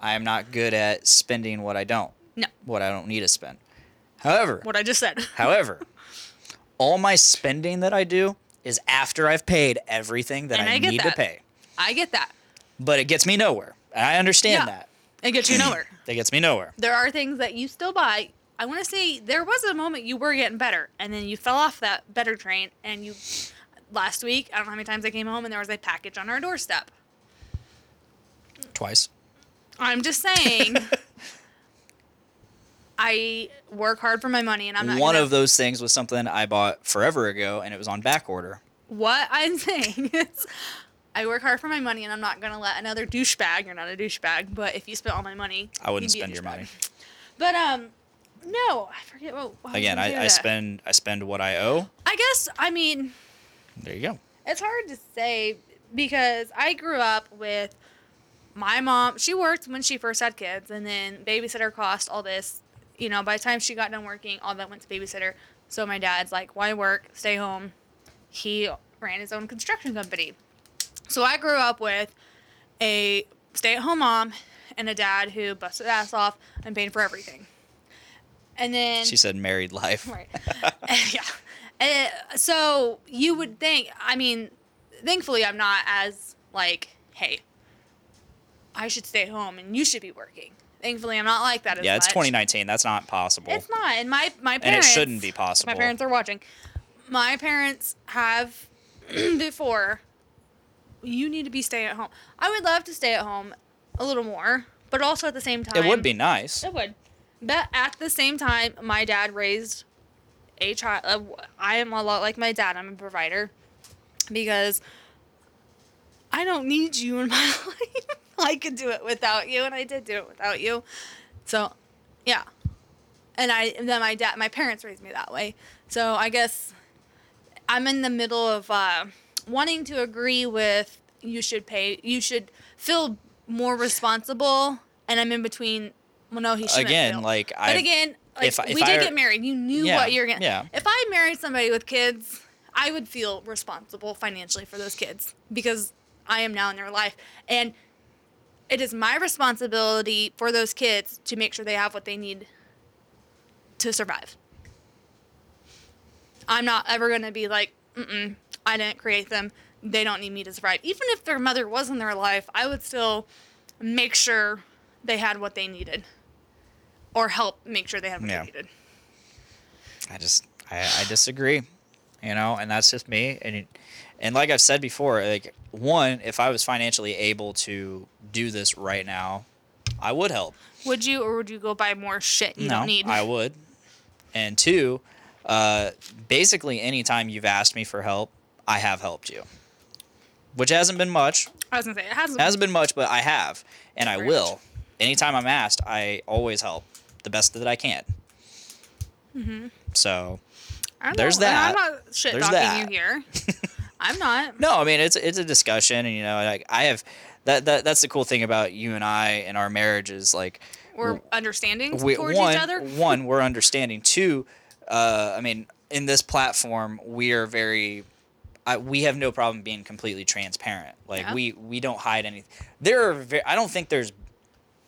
A: I am not good at spending what I don't,
E: No.
A: what I don't need to spend. However,
E: What I just said.
A: however, all my spending that I do is after I've paid everything that
E: And
A: I,
E: I
A: need to
E: that.
A: pay.
E: I get that.
A: But it gets me nowhere. And I understand
E: Yeah.
A: that.
E: It gets you nowhere.
A: That gets me nowhere.
E: there are things that you still buy. I want to say there was a moment you were getting better, and then you fell off that better train. And you, last week, I don't know how many times I came home and there was a package on our doorstep.
A: Twice.
E: I'm just saying, I work hard for my money, and I'm not.
A: One
E: gonna,
A: of those things was something I bought forever ago and it was on back order.
E: What I'm saying is, I work hard for my money, and I'm not gonna let another douchebag. You're not a douchebag, but if you spent all my money,
A: I wouldn't
E: you'd be a
A: spend your money.
E: But um, no, I forget what. what
A: Again, I, I
E: that.
A: spend I spend what I owe.
E: I guess I mean
A: There you go.
E: it's hard to say because I grew up with my mom. She worked when she first had kids, and then babysitter cost all this. You know, by the time she got done working, all that went to babysitter. So my dad's like, "Why work? Stay home." He ran his own construction company. So I grew up with a stay-at-home mom and a dad who busted ass off and paid for everything. And then
A: She said married life.
E: Right. yeah. Uh, so you would think, I mean, thankfully I'm not as like, hey, I should stay home and you should be working. Thankfully, I'm not like that as
A: Yeah, it's
E: much.
A: 2019. That's not possible.
E: It's not. And my my parents
A: and it shouldn't be possible.
E: My parents are watching. My parents have before. You need to be staying at home. I would love to stay at home a little more, but also at the same time,
A: It would be nice.
E: it would. But at the same time, my dad raised a child. Uh, I am a lot like my dad. I'm a provider because I don't need you in my life. I could do it without you, and I did do it without you. So, yeah. And I and then my dad, my parents raised me that way. So I guess I'm in the middle of uh, wanting to agree with you should pay. You should feel more responsible, and I'm in between. Well, no, he shouldn't.
A: Again,
E: feel.
A: like,
E: but
A: I've-
E: again, like,
A: if- if
E: we
A: I
E: did get married. You knew
A: Yeah,
E: what you're gonna.
A: yeah.
E: If I married somebody with kids, I would feel responsible financially for those kids because I am now in their life, and it is my responsibility for those kids to make sure they have what they need to survive. I'm not ever going to be like, mm I didn't create them. They don't need me to survive. Even if their mother was in their life, I would still make sure they had what they needed or help make sure they had what
A: Yeah.
E: they needed.
A: I just I, I disagree, you know, and that's just me. And it, and like I've said before, like one, if I was financially able to do this right now, I would help.
E: Would you, or would you go buy more shit you
A: no,
E: don't need?
A: I would. And two, uh, basically, anytime you've asked me for help, I have helped you, which hasn't been much.
E: I was gonna say it hasn't.
A: hasn't been much, but I have, and I will. Anytime I'm asked, I always help the best that I can.
E: Mm-hmm.
A: So there's
E: not,
A: that.
E: I'm not shit
A: There's
E: talking
A: that.
E: you here. I'm not.
A: no, I mean it's it's a discussion, and you know, like I have that that that's the cool thing about you and I and our marriage is like
E: We're understanding
A: we,
E: towards
A: one
E: each other.
A: one we're understanding. Two, uh, I mean, in this platform, we are very. I, we have no problem being completely transparent. Like
E: Yeah.
A: we we don't hide anything. There are. Ve- I don't think there's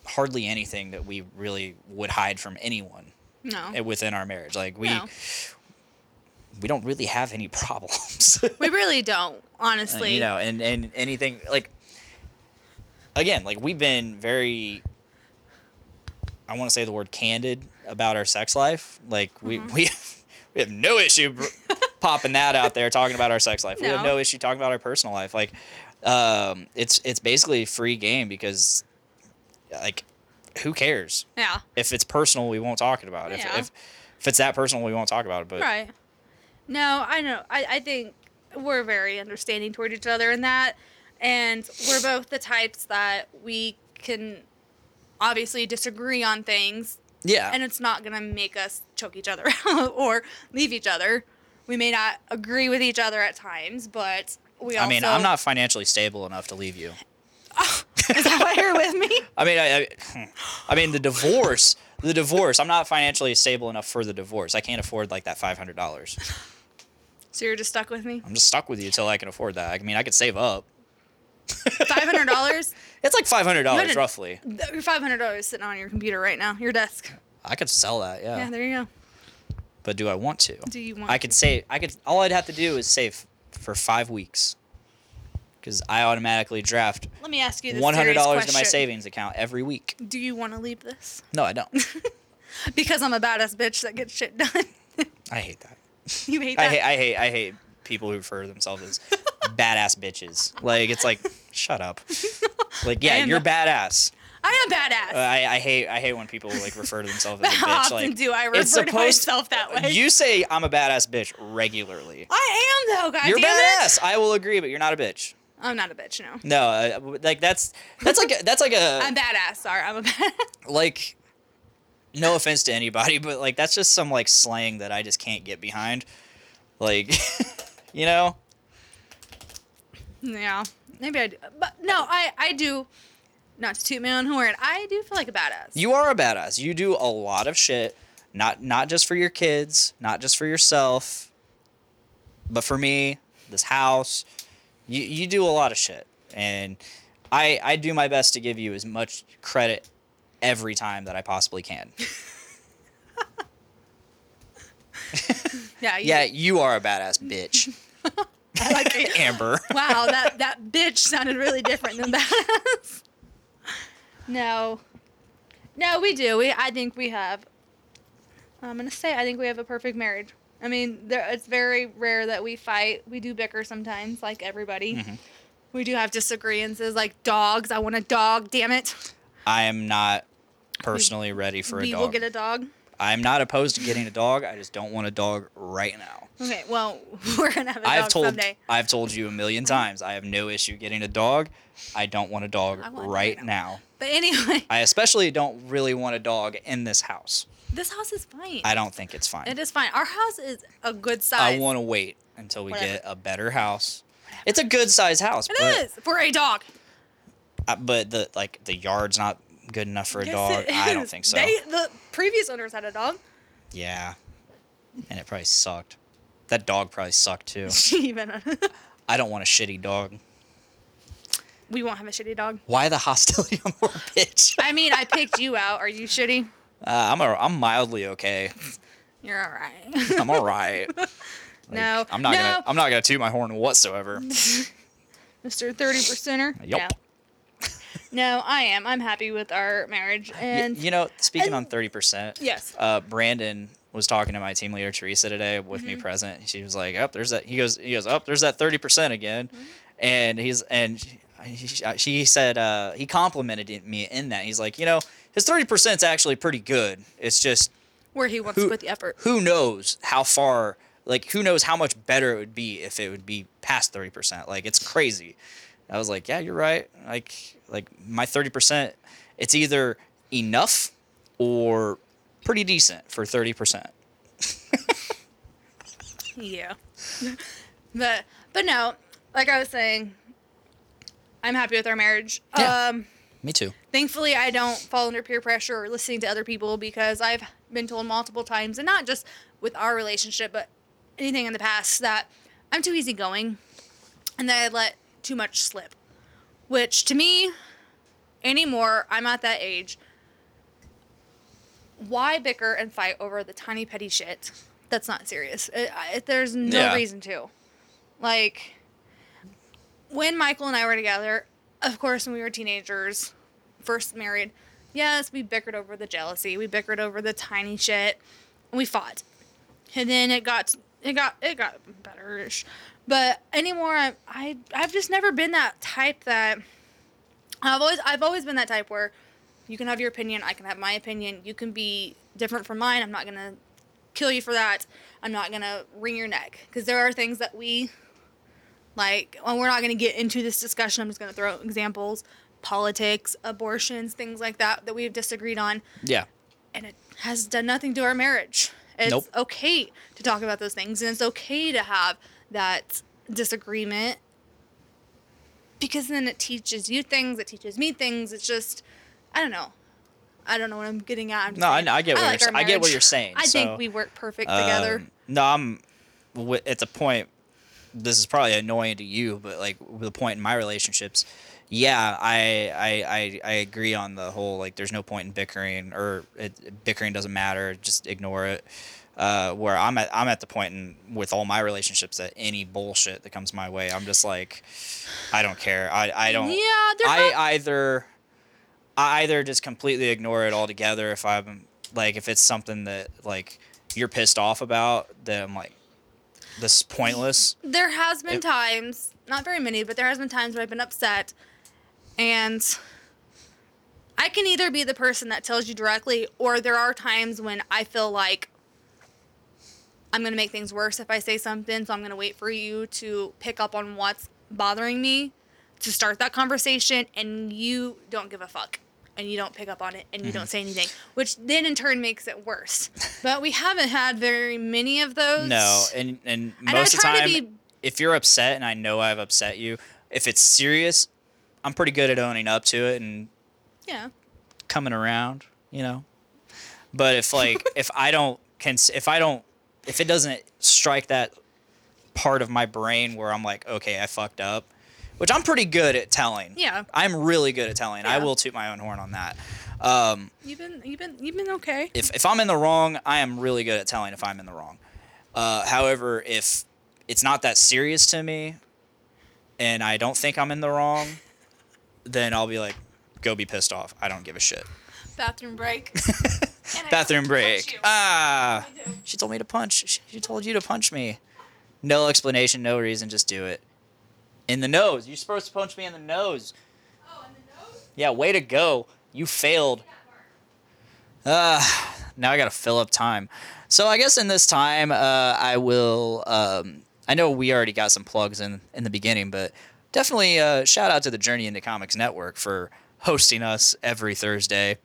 A: hardly anything that we really would hide from anyone
E: No.
A: within our marriage. Like we
E: No.
A: We don't really have any problems.
E: We really don't, honestly.
A: you know, and and anything like again, like we've been very I want to say the word candid about our sex life. Like we
E: Mm-hmm.
A: we we have no issue br- popping that out there talking about our sex life. We have
E: No.
A: no issue talking about our personal life. Like um it's it's basically free game because like who cares?
E: Yeah.
A: If it's personal, we won't talk about it.
E: Yeah.
A: If, if if it's that personal, we won't talk about it. But
E: Right. No, I know. I, I think we're very understanding toward each other in that. And we're both the types that we can obviously disagree on things.
A: yeah,
E: And it's not going to make us choke each other out or leave each other. We may not agree with each other at times, but we also.
A: I mean, I'm not financially stable enough to leave you.
E: Is that why you're with me?
A: I mean, I, I, I mean, the divorce, the divorce. I'm not financially stable enough for the divorce. I can't afford like that five hundred dollars.
E: So you're just stuck with me?
A: I'm just stuck with you until I can afford that. I mean, I could save up.
E: $500?
A: It's like five hundred dollars
E: to-
A: roughly.
E: Your $500 sitting on your computer right now, your desk.
A: I could sell that, yeah.
E: Yeah, there you go.
A: But do I want to?
E: Do you want
A: I could save. I could. All I'd have to do is save for five weeks, because I automatically draft
E: Let me ask you this
A: one hundred dollars to my savings account every week.
E: Do you want to leave this?
A: No, I don't.
E: Because I'm a badass bitch that gets shit done.
A: I hate that.
E: you hate
A: I hate. I hate. I hate people who refer to themselves as badass bitches. Like it's like, shut up. Like yeah, you're badass.
E: I am badass.
A: Uh, I, I hate. I hate when people like refer to themselves as a
E: How
A: bitch.
E: often
A: like,
E: do I
A: it's
E: refer to myself that way?
A: You say I'm a badass bitch regularly.
E: I am though, guys.
A: You're
E: damn it.
A: badass. I will agree, but you're not a bitch.
E: I'm not a bitch, no.
A: No, uh, like that's that's like a, that's like a
E: I'm badass. Sorry, I'm a badass.
A: like no offense to anybody, but like that's just some like slang that I just can't get behind. Like you know?
E: yeah, maybe I do. But no, I I do. Not to toot my own horn, I do feel like a badass.
A: You are a badass. You do a lot of shit, not not just for your kids, not just for yourself, but for me, this house. You you do a lot of shit. And I I do my best to give you as much credit every time that I possibly can.
E: yeah, you,
A: Yeah, you are a badass bitch.
E: I like it.
A: Amber.
E: Wow, that that bitch sounded really different than badass. no, no, we do. We I think we have. I'm gonna say I think we have a perfect marriage. I mean, there, it's very rare that we fight. We do bicker sometimes, like everybody.
A: Mm-hmm.
E: We do have disagreements, like dogs. I want a dog. Damn it.
A: I am not personally ready for a
E: we
A: dog.
E: will get a dog.
A: I'm not opposed to getting a dog. I just don't want a dog right now.
E: Okay, well, we're gonna have a
A: I've
E: dog
A: told
E: someday.
A: I've told you a million times. I have no issue getting a dog. I don't want a dog
E: I want
A: right now.
E: But anyway,
A: I especially don't really want a dog in this house.
E: this house is fine.
A: I don't think it's fine.
E: It is fine. Our house is a good size.
A: I want to wait until we
E: Whatever.
A: get a better house. It's a good size house,
E: It
A: but
E: is for a dog.
A: But the like the yard's not good enough for a
E: Yes,
A: dog. I don't think so.
E: They, the previous owners had a dog.
A: Yeah, and it probably sucked. That dog probably sucked too.
E: Even
A: I don't want a shitty dog.
E: we won't have a shitty dog.
A: Why the hostility on poor bitch?
E: I mean, I picked you out. Are you shitty?
A: Uh, I'm a, I'm mildly okay.
E: You're all right.
A: I'm all right.
E: no,
A: I'm not
E: no,
A: gonna I'm not gonna toot my horn whatsoever.
E: Mr. Thirty Percenter.
A: Yup.
E: No. No, I am. I'm happy with our marriage, and
A: you know, speaking on thirty percent,
E: yes,
A: uh, Brandon was talking to my team leader Teresa today with
E: Mm-hmm.
A: me present. She was like, "Up, there's that." He goes, "He goes, up, there's that thirty percent again,"
E: Mm-hmm.
A: and he's and she, she said uh, he complimented me in that. He's like, you know, his thirty percent is actually pretty good. It's just
E: where he wants
A: who-
E: to put the effort.
A: who knows how far like who knows how much better it would be if it would be past 30% like it's crazy i was like yeah you're right like like my 30% it's either enough or pretty decent for 30%
E: Yeah. but but no, like I was saying, I'm happy with our marriage.
A: Yeah.
E: Um
A: me too
E: thankfully I don't fall under peer pressure or listening to other people because I've been told multiple times and not just with our relationship but anything in the past that I'm too easygoing and that I let too much slip. Which to me anymore, I'm at that age. Why bicker and fight over the tiny petty shit? That's not serious. It, I, there's no
A: Yeah.
E: reason to. Like when Michael and I were together, of course, when we were teenagers, first married, yes, we bickered over the jealousy. We bickered over the tiny shit. And we fought. And then it got it got it got better But anymore I, I I've just never been that type that I've always I've always been that type where You can have your opinion. I can have my opinion. You can be different from mine. I'm not gonna kill you for that. I'm not gonna wring your neck because there are things that we like. Well, we're not gonna get into this discussion. I'm just gonna throw examples: politics, abortions, things like that that we've disagreed on
A: Yeah.
E: and it has done nothing to our marriage. It's
A: Nope.
E: okay to talk about those things, and it's okay to have that disagreement because then it teaches you things, it teaches me things. It's just, I don't know. I don't know what I'm getting at. I'm just
A: No, I I get what you're
E: like
A: I get what you're saying,
E: I
A: so,
E: think we work perfect together.
A: Um, no, I'm at the point. This is probably annoying to you, but like the point in my relationships, yeah, I I I, I agree on the whole like there's no point in bickering or it, bickering doesn't matter, just ignore it. Uh, where I'm at, I'm at the point in with all my relationships that any bullshit that comes my way, I'm just like, I don't care. I I don't.
E: Yeah, they're
A: I
E: not-
A: either I either just completely ignore it altogether if I'm like if it's something that like you're pissed off about that I'm like this is pointless.
E: there has been
A: It-
E: times, not very many, but there has been times where I've been upset, and I can either be the person that tells you directly, or there are times when I feel like I'm gonna make things worse if I say something, so I'm gonna wait for you to pick up on what's bothering me to start that conversation, and you don't give a fuck. And you don't pick up on it, and you
A: Mm-hmm.
E: don't say anything, which then in turn makes it worse. But we haven't had very many of those.
A: No, and and
E: I
A: most of the time
E: be-
A: if you're upset and I know I've upset you, if it's serious, I'm pretty good at owning up to it and
E: Yeah.
A: coming around, you know. But if like if I don't cons- if I don't if it doesn't strike that part of my brain where I'm like, okay, I fucked up, which I'm pretty good at telling.
E: Yeah.
A: I'm really good at telling. I will toot my own horn on that. Um,
E: You've been you've been you've been okay.
A: if if I'm in the wrong, I am really good at telling if I'm in the wrong. Uh, however, if it's not that serious to me, and I don't think I'm in the wrong, then I'll be like, go be pissed off. I don't give a shit.
E: Bathroom break.
A: Bathroom break. Ah, she told me to punch. She, she told you to punch me. No explanation, no reason, just do it. In the nose. You're supposed to punch me in the nose. Oh, in the nose? Yeah, way to go. You failed. Ah, now I gotta fill up time. So I guess in this time, uh, I will. Um, I know we already got some plugs in in the beginning, but definitely uh, shout out to the Journey into Comics Network for hosting us every Thursday.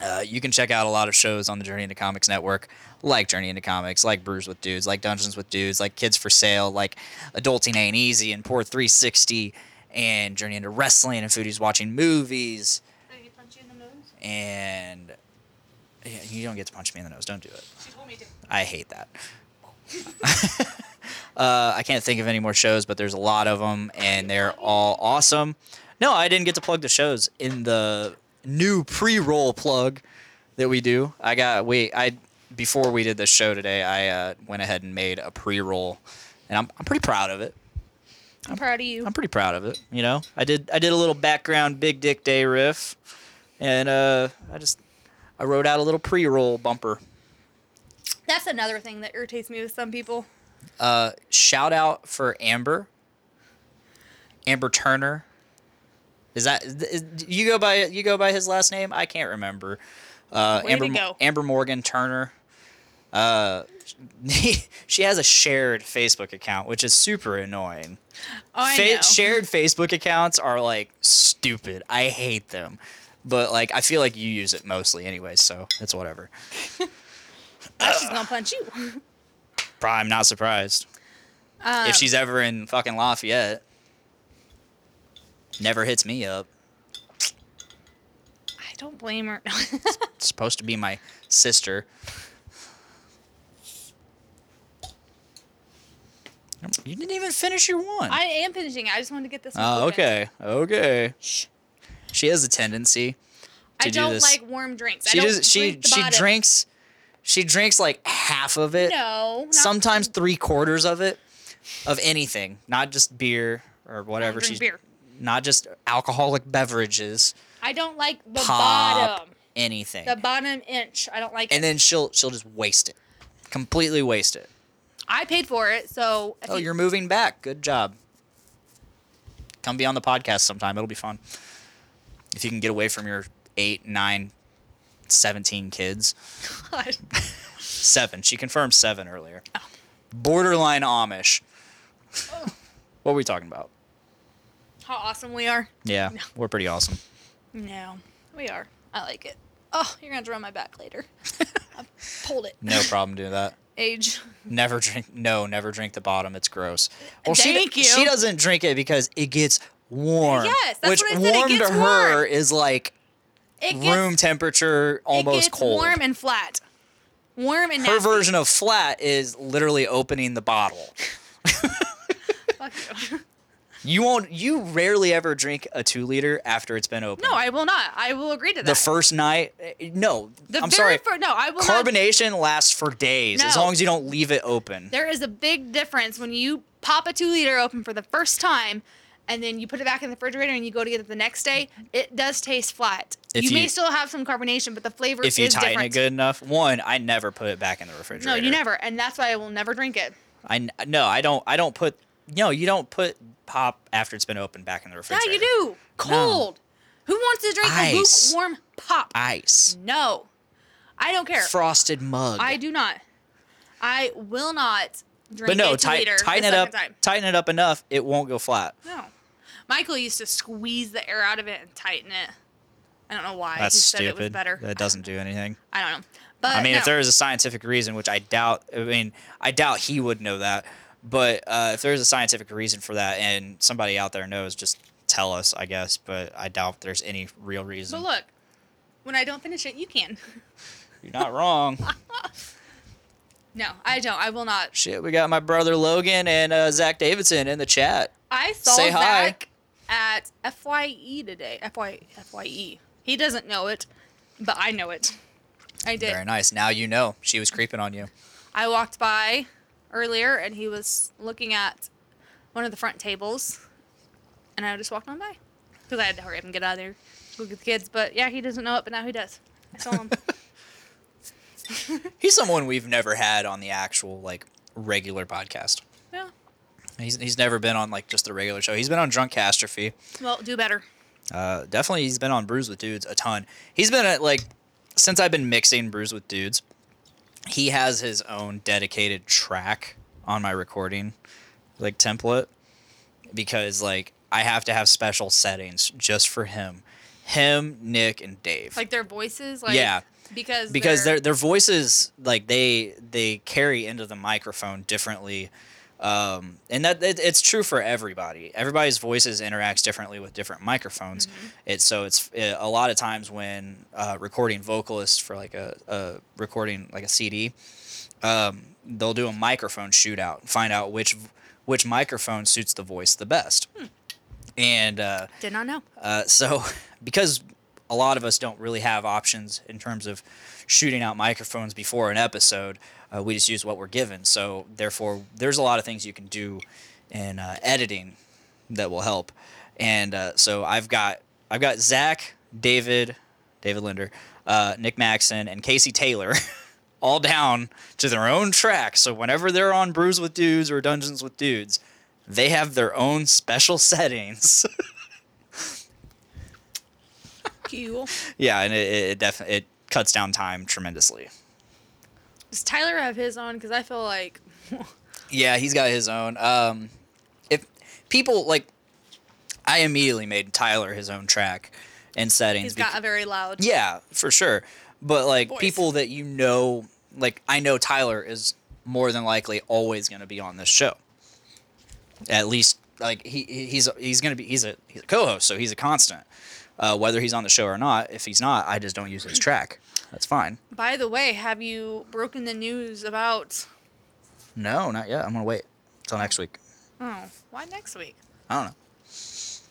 A: Uh, you can check out a lot of shows on the Journey into Comics Network, like Journey into Comics, like Brews with Dudes, like Dungeons with Dudes, like Kids for Sale, like Adulting Ain't Easy, and Poor 360, and Journey into Wrestling, and Foodies Watching Movies,
E: Did he punch you in the nose?
A: and yeah, you don't get to punch me in the nose. Don't do it.
E: She told me to.
A: I hate that. uh, I can't think of any more shows, but there's a lot of them, and they're all awesome. No, I didn't get to plug the shows in the new pre-roll plug that we do. I got wait, I before we did this show today, I uh, went ahead and made a pre-roll, and I'm I'm pretty proud of it.
E: I'm proud of you.
A: I'm pretty proud of it. You know, I did I did a little background Big Dick Day riff, and uh, I just I wrote out a little pre-roll bumper.
E: That's another thing that irritates me with some people.
A: Uh, shout out for Amber. Amber Turner. Is that is, you go by you go by his last name? I can't remember. Uh,
E: Way to
A: Amber
E: go.
A: Amber Morgan Turner. Uh, she has a shared Facebook account, which is super annoying.
E: Oh, I
A: Fa-
E: know.
A: shared Facebook accounts are like stupid. I hate them. But like I feel like you use it mostly anyway, so it's whatever.
E: She's gonna punch you.
A: Probably I'm not surprised.
E: Um,
A: if she's ever in fucking Lafayette, never hits me up.
E: I don't blame her.
A: It's supposed to be my sister. You didn't even finish your one.
E: I am finishing. I just wanted to get this. one ah,
A: Oh,
E: quick in.
A: okay, okay. She has a tendency to
E: I
A: do
E: don't
A: this.
E: like warm drinks.
A: she
E: I don't
A: does. She
E: drink
A: she
E: bottom.
A: drinks. She drinks like half of it.
E: No. not-
A: sometimes three quarters of it, of anything, not just beer or whatever. She's
E: beer.
A: Not just alcoholic beverages,
E: I don't like the
A: pop,
E: bottom.
A: anything.
E: The bottom inch. I don't like
A: and
E: it.
A: then she'll she'll just waste it, completely waste it.
E: I paid for it, so.
A: Oh,
E: you-
A: you're moving back. Good job. Come be on the podcast sometime. It'll be fun. If you can get away from your eight, nine, 17 kids.
E: God.
A: Seven. She confirmed seven earlier. Oh. Borderline Amish. Oh. what were we talking about?
E: How awesome we are.
A: Yeah, we're pretty awesome.
E: No, we are. I like it. Oh, you're gonna draw my back later. I pulled it.
A: No problem doing that.
E: Age.
A: Never drink. No, never drink the bottom. It's gross. Well,
E: Thank
A: she,
E: you.
A: She doesn't drink it because it gets warm.
E: Yes, that's
A: which
E: what I said, it
A: warm
E: gets
A: to her
E: warm.
A: is like
E: It gets,
A: room temperature,
E: it
A: almost
E: gets
A: cold.
E: warm and flat. Warm and
A: her
E: nasty.
A: version of flat is literally opening the bottle.
E: Fuck you.
A: You won't. You rarely ever drink a two liter after it's been opened.
E: No, I will not. I will agree to that.
A: the first night. eh, No,
E: The
A: I'm
E: very
A: sorry.
E: fir- no, I will not.
A: Carbonation lasts for days as long as you don't leave it open.
E: There is a big difference when you pop a two liter open for the first time and then you put it back in the refrigerator and you go to get it the next day. It does taste flat.
A: If
E: you, may still have some carbonation, but the flavor
A: if you
E: is
A: tighten
E: different.
A: it good enough, one, I never put it back in the refrigerator.
E: No, you never, and that's why I will never drink it.
A: I no, I don't. I don't put. No, you don't put pop after it's been opened back in the refrigerator.
E: Yeah, you do. Cold. Who wants to drink
A: Ice.
E: a lukewarm pop?
A: Ice,
E: no, I don't care.
A: frosted mug.
E: I do not. I will not drink
A: but no,
E: a
A: tight, tighten
E: the
A: it up.
E: time.
A: Tighten it up enough, it won't go flat.
E: No. Michael used to squeeze the air out of it and tighten it. I don't know why.
A: That's
E: he said
A: stupid.
E: it was better.
A: That doesn't do anything.
E: I don't know. But
A: I mean,
E: no.
A: if there is a scientific reason, which I doubt. I mean, I doubt he would know that. But uh, if there is a scientific reason for that, and somebody out there knows, just tell us, I guess. But I doubt there's any real reason.
E: But look, when I don't finish it, you can.
A: You're not wrong.
E: No, I don't. I will not.
A: Shit, we got my brother Logan and uh, Zach Davidson in the chat.
E: I saw
A: Say hi.
E: At FYE today. FY, FYE. He doesn't know it, but I know it. I did.
A: Very nice. Now you know she was creeping on you.
E: I walked by earlier and he was looking at one of the front tables, and I just walked on by because I had to hurry up and get out of there, go get the kids. But yeah, he doesn't know it, but now he does. I saw him.
A: He's someone we've never had on the actual like regular podcast.
E: yeah.
A: He's he's never been on like just the regular show. He's been on Drunk Catastrophe.
E: Well, do better.
A: Uh, definitely, he's been on Brews with Dudes a ton. He's been at like since I've been mixing Brews with Dudes. He has his own dedicated track on my recording, like template, because like I have to have special settings just for him, him, Nick, and Dave.
E: Like their voices, like
A: Yeah.
E: because
A: because their their voices like they they carry into the microphone differently um, and that it, it's true for everybody. Everybody's voices interacts differently with different microphones. It's so it's uh, a lot of times when uh, recording vocalists for like a, a recording like a cd um, they'll do a microphone shootout and find out which which microphone suits the voice the best. And uh,
E: did not know.
A: uh, so, because a lot of us don't really have options in terms of shooting out microphones before an episode, uh, we just use what we're given. So, therefore, there's a lot of things you can do in uh, editing that will help. And uh, so, I've got I've got Zach, David, David Linder, uh, Nick Maxon, and Casey Taylor. All down to their own track. So whenever they're on Brews with Dudes or Dungeons with Dudes, they have their own special settings.
E: Cool.
A: Yeah, and it, it definitely it cuts down time tremendously.
E: Does Tyler have his own? Because I feel like
A: Yeah, he's got his own. Um, if people like, I immediately made Tyler his own track and settings.
E: he's got a very loud.
A: yeah, for sure. But like
E: Voice.
A: people that you know, like I know Tyler is more than likely always going to be on this show. At least like he he- he's he's going to be he's a he's a co-host, so he's a constant. Uh, whether he's on the show or not, if he's not, I just don't use his track. That's fine.
E: By the way, have you broken the news about?
A: No, not yet. I'm gonna wait till next week.
E: Oh, why next week?
A: I don't know.
E: Is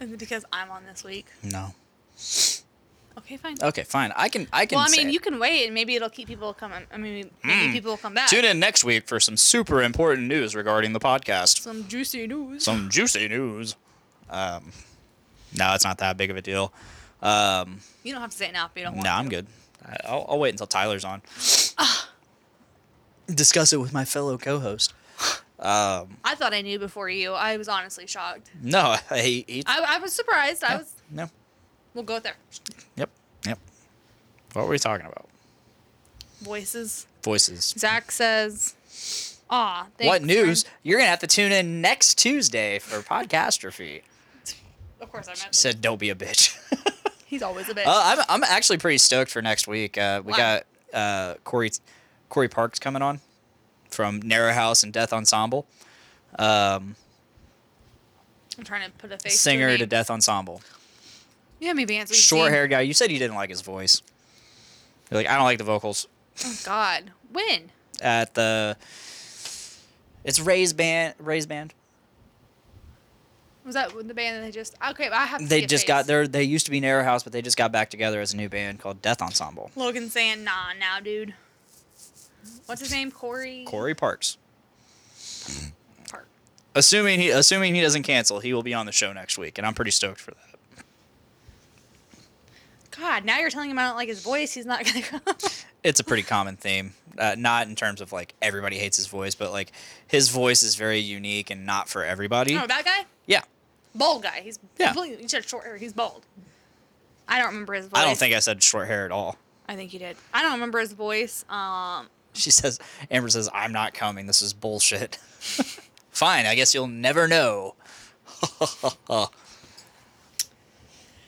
E: it because I'm on this week?
A: No.
E: Okay, fine.
A: Okay, fine. I can. I can.
E: well, I mean, you can wait, and maybe it'll keep people coming. I mean, maybe people will come back.
G: Tune in next week for some super important news regarding the podcast.
E: Some juicy news.
G: Some juicy news.
A: Um, No, it's not that big of a deal. Um,
E: you don't have to say it now if you don't want
A: no,
E: to.
A: I'm good. I- I'll, I'll wait until Tyler's on. Discuss it with my fellow co-host.
E: Um, I thought I knew before you. I was honestly shocked.
A: No, he, he
E: I, I was surprised. I was.
A: no.
E: We'll go there.
A: Yep. Yep. What were we talking about?
E: Voices.
A: Voices.
E: Zach says, "Aw,
A: what news?
E: friend."
A: You're gonna have to tune in next Tuesday for Podcastrophe.
E: Of course, I meant.
A: Said, don't be a bitch.
E: He's always a bitch.
A: Uh, I'm I'm actually pretty stoked for next week. Uh, we
E: Why?
A: got uh, Corey Corey Parks coming on from Narrow House and Death Ensemble, um,
E: I'm trying to put a face.
A: singer
E: to,
A: to. Death Ensemble,
E: Yeah, maybe we've
A: short haired guy. You said you didn't like his voice. You're like I don't like the vocals
E: Oh God, when?
A: at the. It's Ray's band. Ray's band.
E: Was that the band that they just? Okay, I have. To
A: They
E: see
A: just
E: face.
A: got there. They used to be Narrow House, but they just got back together as a new band called Death Ensemble.
E: Logan saying, "Nah, now, dude." What's his name? Corey.
A: Corey Parks.
E: Park.
A: Assuming he assuming he doesn't cancel, he will be on the show next week, and I'm pretty stoked for that.
E: God, now you're telling him I don't like his voice. He's not gonna come.
A: It's a pretty common theme, uh, not in terms of like everybody hates his voice, but like his voice is very unique and not for everybody.
E: oh, that guy,
A: Yeah,
E: bold guy. He's
A: Yeah.
E: completely. You said short hair. He's bold. I don't remember his voice.
A: I don't think I said short hair at all.
E: I think you did. I don't remember his voice. Um,
A: She says, Amber says, I'm not coming. This is bullshit. Fine, I guess you'll never know. this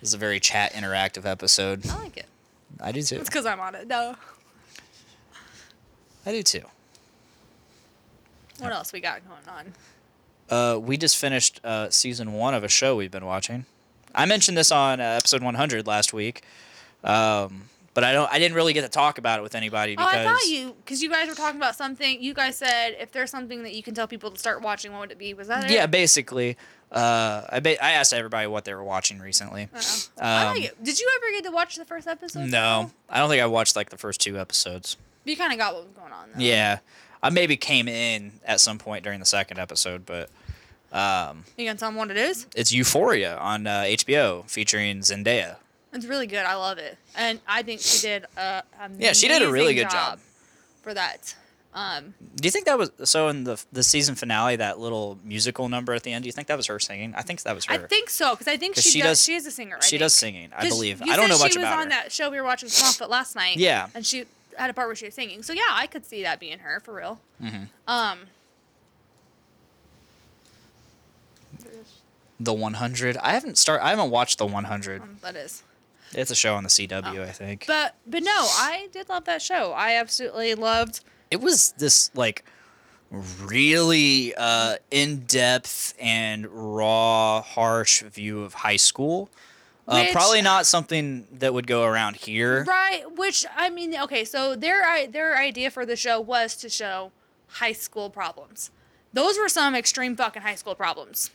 A: is a very chat interactive episode.
E: I like it.
A: I do too.
E: It's because I'm on it. No.
A: I do too.
E: What else we got going on?
A: Uh, we just finished uh, season one of a show we've been watching. I mentioned this on uh, episode 100 last week, um, but I don't. I didn't really get to talk about it with anybody
E: Oh,
A: because
E: I thought you, because you guys were talking about something. You guys said if there's something that you can tell people to start watching, what would it be? Was that it?
A: yeah, basically, uh, I ba- I asked everybody what they were watching recently.
E: Oh.
A: Um,
E: like. Did you ever get to watch the first episode?
A: No, I don't think I watched like the first two episodes.
E: You kind of got what was going on. Though.
A: Yeah, I maybe came in at some point during the second episode, but um,
E: You gonna tell them what it is?
A: it's Euphoria on uh, HBO featuring Zendaya.
E: It's really good. I love it, and I think she did a
A: Yeah, she did a really good job.
E: for that. Um,
A: Do you think that was so in the the season finale? That little musical number at the end. Do you think that was her singing? I think that was her.
E: I think so because I think she,
A: she
E: does,
A: does-
E: She is a singer. I
A: she
E: think.
A: does singing. I believe. I don't know much about her.
E: she was on that show we were watching Smallfoot last night.
A: Yeah.
E: and she had a part where she was singing. So yeah, I could see that being her for real.
A: Mm-hmm.
E: Um,
A: The 100. I haven't start. I haven't watched the 100.
E: that is.
A: It's a show on the CW, I think.
E: Oh. But but no, I did love that show. I absolutely loved.
A: it was this like really uh, in-depth and raw, harsh view of high school. Uh,
E: Which-
A: probably not something that would go around here.
E: Right, which I mean, okay, so their their idea for the show was to show high school problems. Those were some extreme fucking high school problems.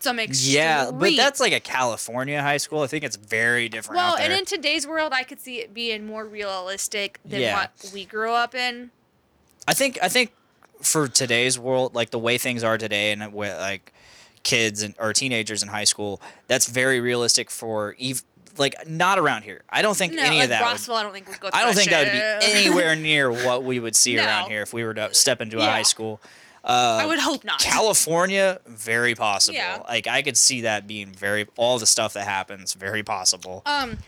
E: Some extreme.
A: Yeah, but that's like a California high school. I think it's very different
E: well, and in today's world, I could see it being more realistic than
A: Yeah.
E: what we grew up in.
A: I think I think for today's world, like the way things are today, and like kids and or teenagers in high school, that's very realistic for ev- like not around here. I don't think
E: No,
A: any
E: like
A: of that. would-
E: Rossville, I don't think would go.
A: I don't think that would be anywhere near what we would see around here if we were to step into a
E: Yeah.
A: high school.
E: I would hope not.
A: California, very possible.
E: Yeah.
A: Like I could see that being very all the stuff that happens, very possible.
E: Um,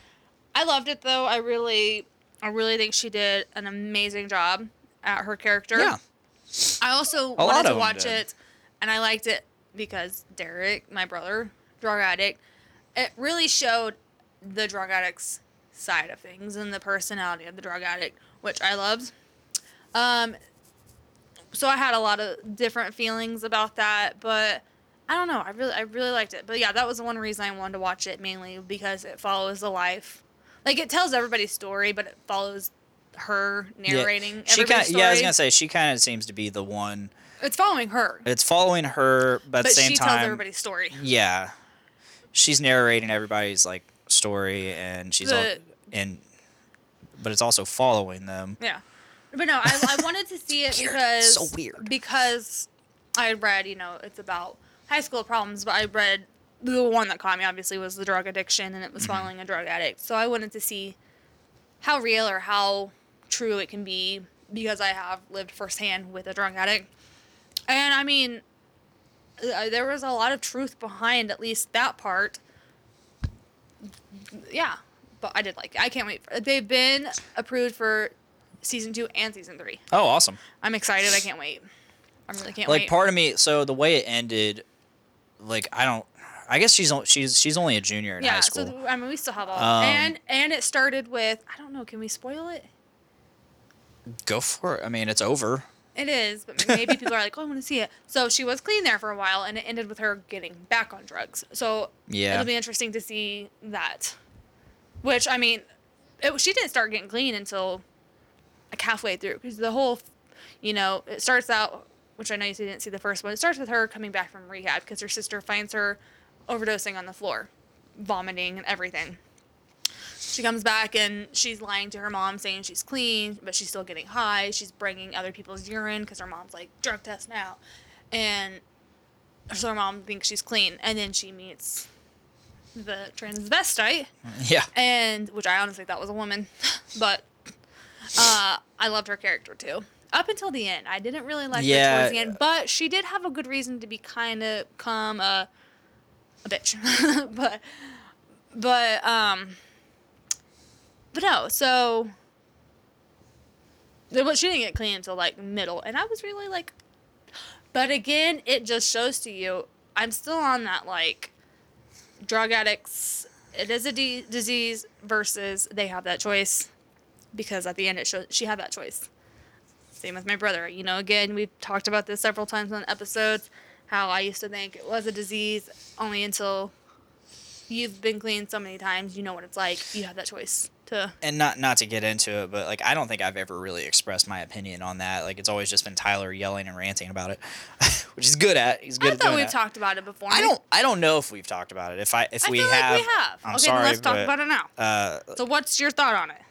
E: I loved it though. I really, I really think she did an amazing job at her character.
A: yeah.
E: I also
A: lot
E: wanted to watch
A: did.
E: it, and I liked it because Derek, my brother, drug addict, it really showed the drug addict's side of things and the personality of the drug addict, which I loved. Um, so I had a lot of different feelings about that, but I don't know. I really, I really liked it. But yeah, that was the one reason I wanted to watch it mainly because it follows the life, like it tells everybody's story, but it follows her narrating
A: She kind yeah, I was gonna say she kind of seems to be the one.
E: It's following her,
A: It's following her, but at
E: but
A: the same
E: she
A: time,
E: tells everybody's story.
A: yeah, she's narrating everybody's like story, and she's all
E: The-
A: and, but it's also following them.
E: Yeah, but no, I, I wanted to see it because
A: so weird.
E: because I read, you know, it's about high school problems, but I read the one that caught me obviously was the drug addiction, and it was
A: Mm-hmm.
E: following a drug addict. So I wanted to see how real or how true it can be because I have lived firsthand with a drug addict, and I mean, uh, there was a lot of truth behind at least that part. yeah, but I did like it. I can't wait. For, they've been approved for season two and season three.
A: Oh, awesome.
E: I'm excited. I can't wait. I really can't wait.
A: Like
E: wait.
A: part of me, so the way it ended, like I don't. I guess she's she's she's only a junior in
E: yeah,
A: high
E: so
A: school.
E: th- I mean, we still have all,
A: Um,
E: and and it started with I don't know. Can we spoil it?
A: Go for it. I mean, it's over.
E: It is, but maybe people are like, "Oh, I want to see it." So she was clean there for a while, and it ended with her getting back on drugs. So
A: Yeah.
E: it'll be interesting to see that. Which I mean, it, she didn't start getting clean until like halfway through, because the whole, you know, it starts out. Which I know you didn't see the first one. It starts with her coming back from rehab because her sister finds her overdosing on the floor, vomiting and everything. She comes back and she's lying to her mom, saying she's clean, but she's still getting high. She's bringing other people's urine because her mom's like, drug test now. And so her mom thinks she's clean. And then she meets the transvestite,
A: Yeah.
E: and which I honestly thought was a woman. but uh, I loved her character too. Up until the end, I didn't really like her towards the end, but she did have a good reason to be kind of come a, a bitch. but but um but no, so but she didn't get clean until like middle, and I was really like, but again, it just shows to you I'm still on that like drug addicts. It is a disease versus they have that choice because at the end it shows she had that choice. Same with my brother. You know, again, we've talked about this several times on episodes. How I used to think it was a disease only until you've been clean so many times, you know what it's like. You have that choice to.
A: and not not to get into it, but like I don't think I've ever really expressed my opinion on that. Like it's always just been Tyler yelling and ranting about it, which he's good at. He's good
E: I thought we've
A: that.
E: talked about it before.
A: I don't I don't know if we've talked about it. If I if
E: I
A: we have,
E: like we have.
A: I'm
E: okay,
A: sorry,
E: let's talk
A: but,
E: about it now.
A: Uh,
E: so, what's your thought on it?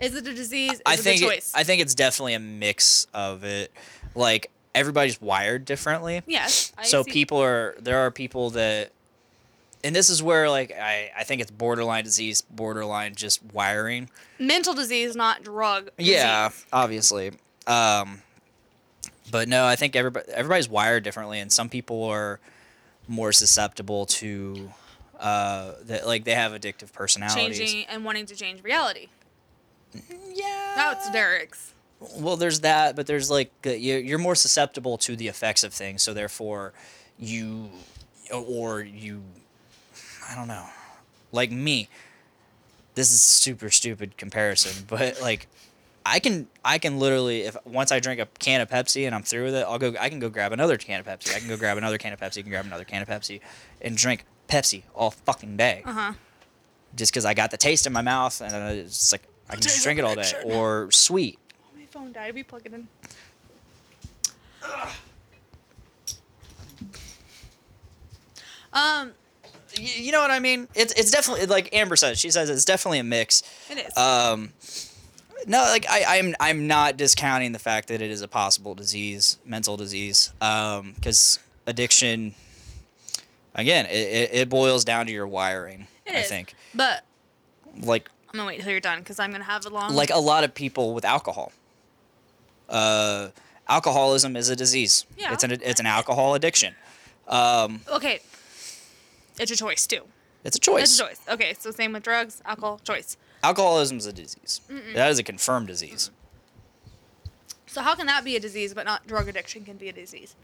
E: Is it a disease? Is
A: I
E: it
A: think
E: a
A: it- I think it's definitely a mix of it. Like everybody's wired differently.
E: yes. I
A: so
E: see-
A: people are there are people that and this is where like I, I think it's borderline disease borderline just wiring
E: mental disease, not drug.
A: yeah
E: disease.
A: obviously um but no i think everybody everybody's wired differently and some people are more susceptible to uh that like they have addictive personalities
E: Changing and wanting to change reality.
A: yeah
E: That's Derek's.
A: well there's that but there's like you're more susceptible to the effects of things so therefore you or you i don't know. Like me this is super stupid comparison but like i can i can literally if once i drink a can of pepsi and i'm through with it i'll go i can go grab another can of pepsi. I can go grab another can of pepsi I can grab another can of pepsi and drink pepsi all fucking day.
E: Uh huh.
A: just because i got the taste in my mouth and it's just like i can just drink it all day. Or sweet.
E: Oh, My phone died. We plug it in. Um,
A: Y- you know what I mean? It's it's definitely like Amber says. She says it's definitely a mix.
E: it is.
A: Um, no, like I, I'm I'm not discounting the fact that it is a possible disease, mental disease. Um, because addiction, again, it, it, it boils down to your wiring.
E: It
A: I
E: is.
A: think
E: but
A: like
E: I'm gonna wait till you're done because I'm gonna have a long.
A: like a lot of people with alcohol. Uh, alcoholism is a disease.
E: Yeah.
A: It's an it's an alcohol addiction. Um,
E: okay. It's a choice too.
A: it's a choice.
E: It's a choice. Okay, so same with drugs, alcohol, choice.
A: Alcoholism is a disease. That is a confirmed disease.
E: So how can that be a disease, but not drug addiction can be a disease?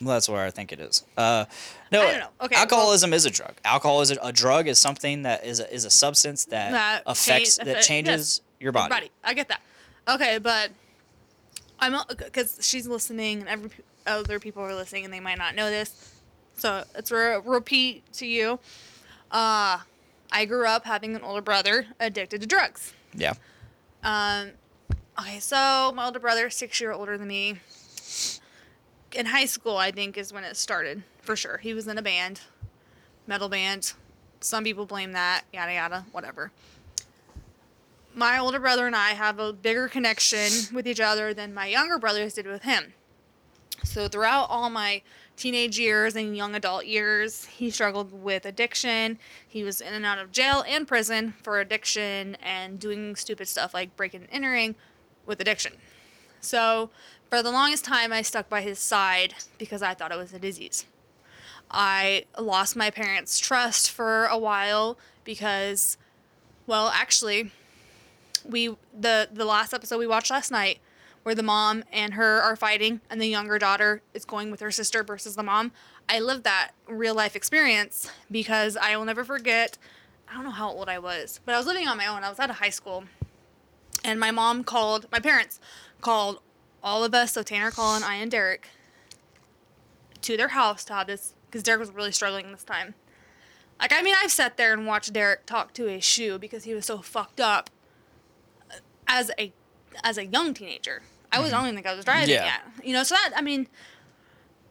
A: Well, that's where I think it is. Uh, no,
E: I don't know. Okay,
A: alcoholism is a drug. Alcohol is a, a drug is something that is a, is a substance that,
E: That
A: affects
E: change-
A: that
E: affect-
A: changes your body.
E: I get that. Okay, but I'm because she's listening and every other people are listening and they might not know this, so it's a repeat to you. Uh, I grew up having an older brother addicted to drugs.
A: Yeah.
E: Um, okay, so my older brother, six year older than me. In high school, I think is when it started for sure. He was in a band, metal band. Some people blame that, yada yada, whatever. My older brother and I have a bigger connection with each other than my younger brothers did with him. So throughout all my teenage years and young adult years, he struggled with addiction. He was in and out of jail and prison for addiction and doing stupid stuff like breaking and entering with addiction. So for the longest time, I stuck by his side because I thought it was a disease. I lost my parents' trust for a while because, well, actually, we the the last episode we watched last night, where the mom and her are fighting, and the younger daughter is going with her sister versus the mom. I lived that real life experience because I will never forget. I don't know how old I was, but I was living on my own. I was out of high school, and my mom called. My parents called all of us, so Tanner, Colin, I, and Derek, to their house to have this because Derek was really struggling this time. Like, I mean, I've sat there and watched Derek talk to his shoe because he was so fucked up as a as a young teenager. I was I don't even think I was driving
A: Yeah.
E: yet. You know, so that I mean,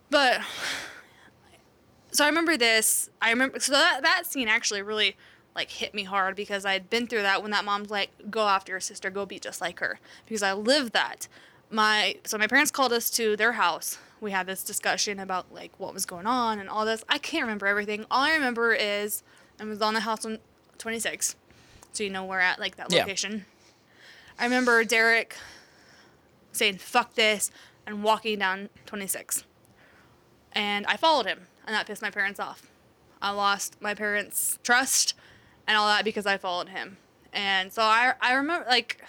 E: but so I remember this. I remember so that that scene actually really like hit me hard because I'd been through that when that mom's like, "Go after your sister, go be just like her," because I lived that. My so my parents called us to their house. We had this discussion about like what was going on and all this. I can't remember everything. All I remember is I was on the house on 26, so you know we're at like that
A: Yeah.
E: I remember Derek saying "fuck this" and walking down 26 and I followed him, and that pissed my parents off. I lost my parents' trust and all that because I followed him, and so I I remember like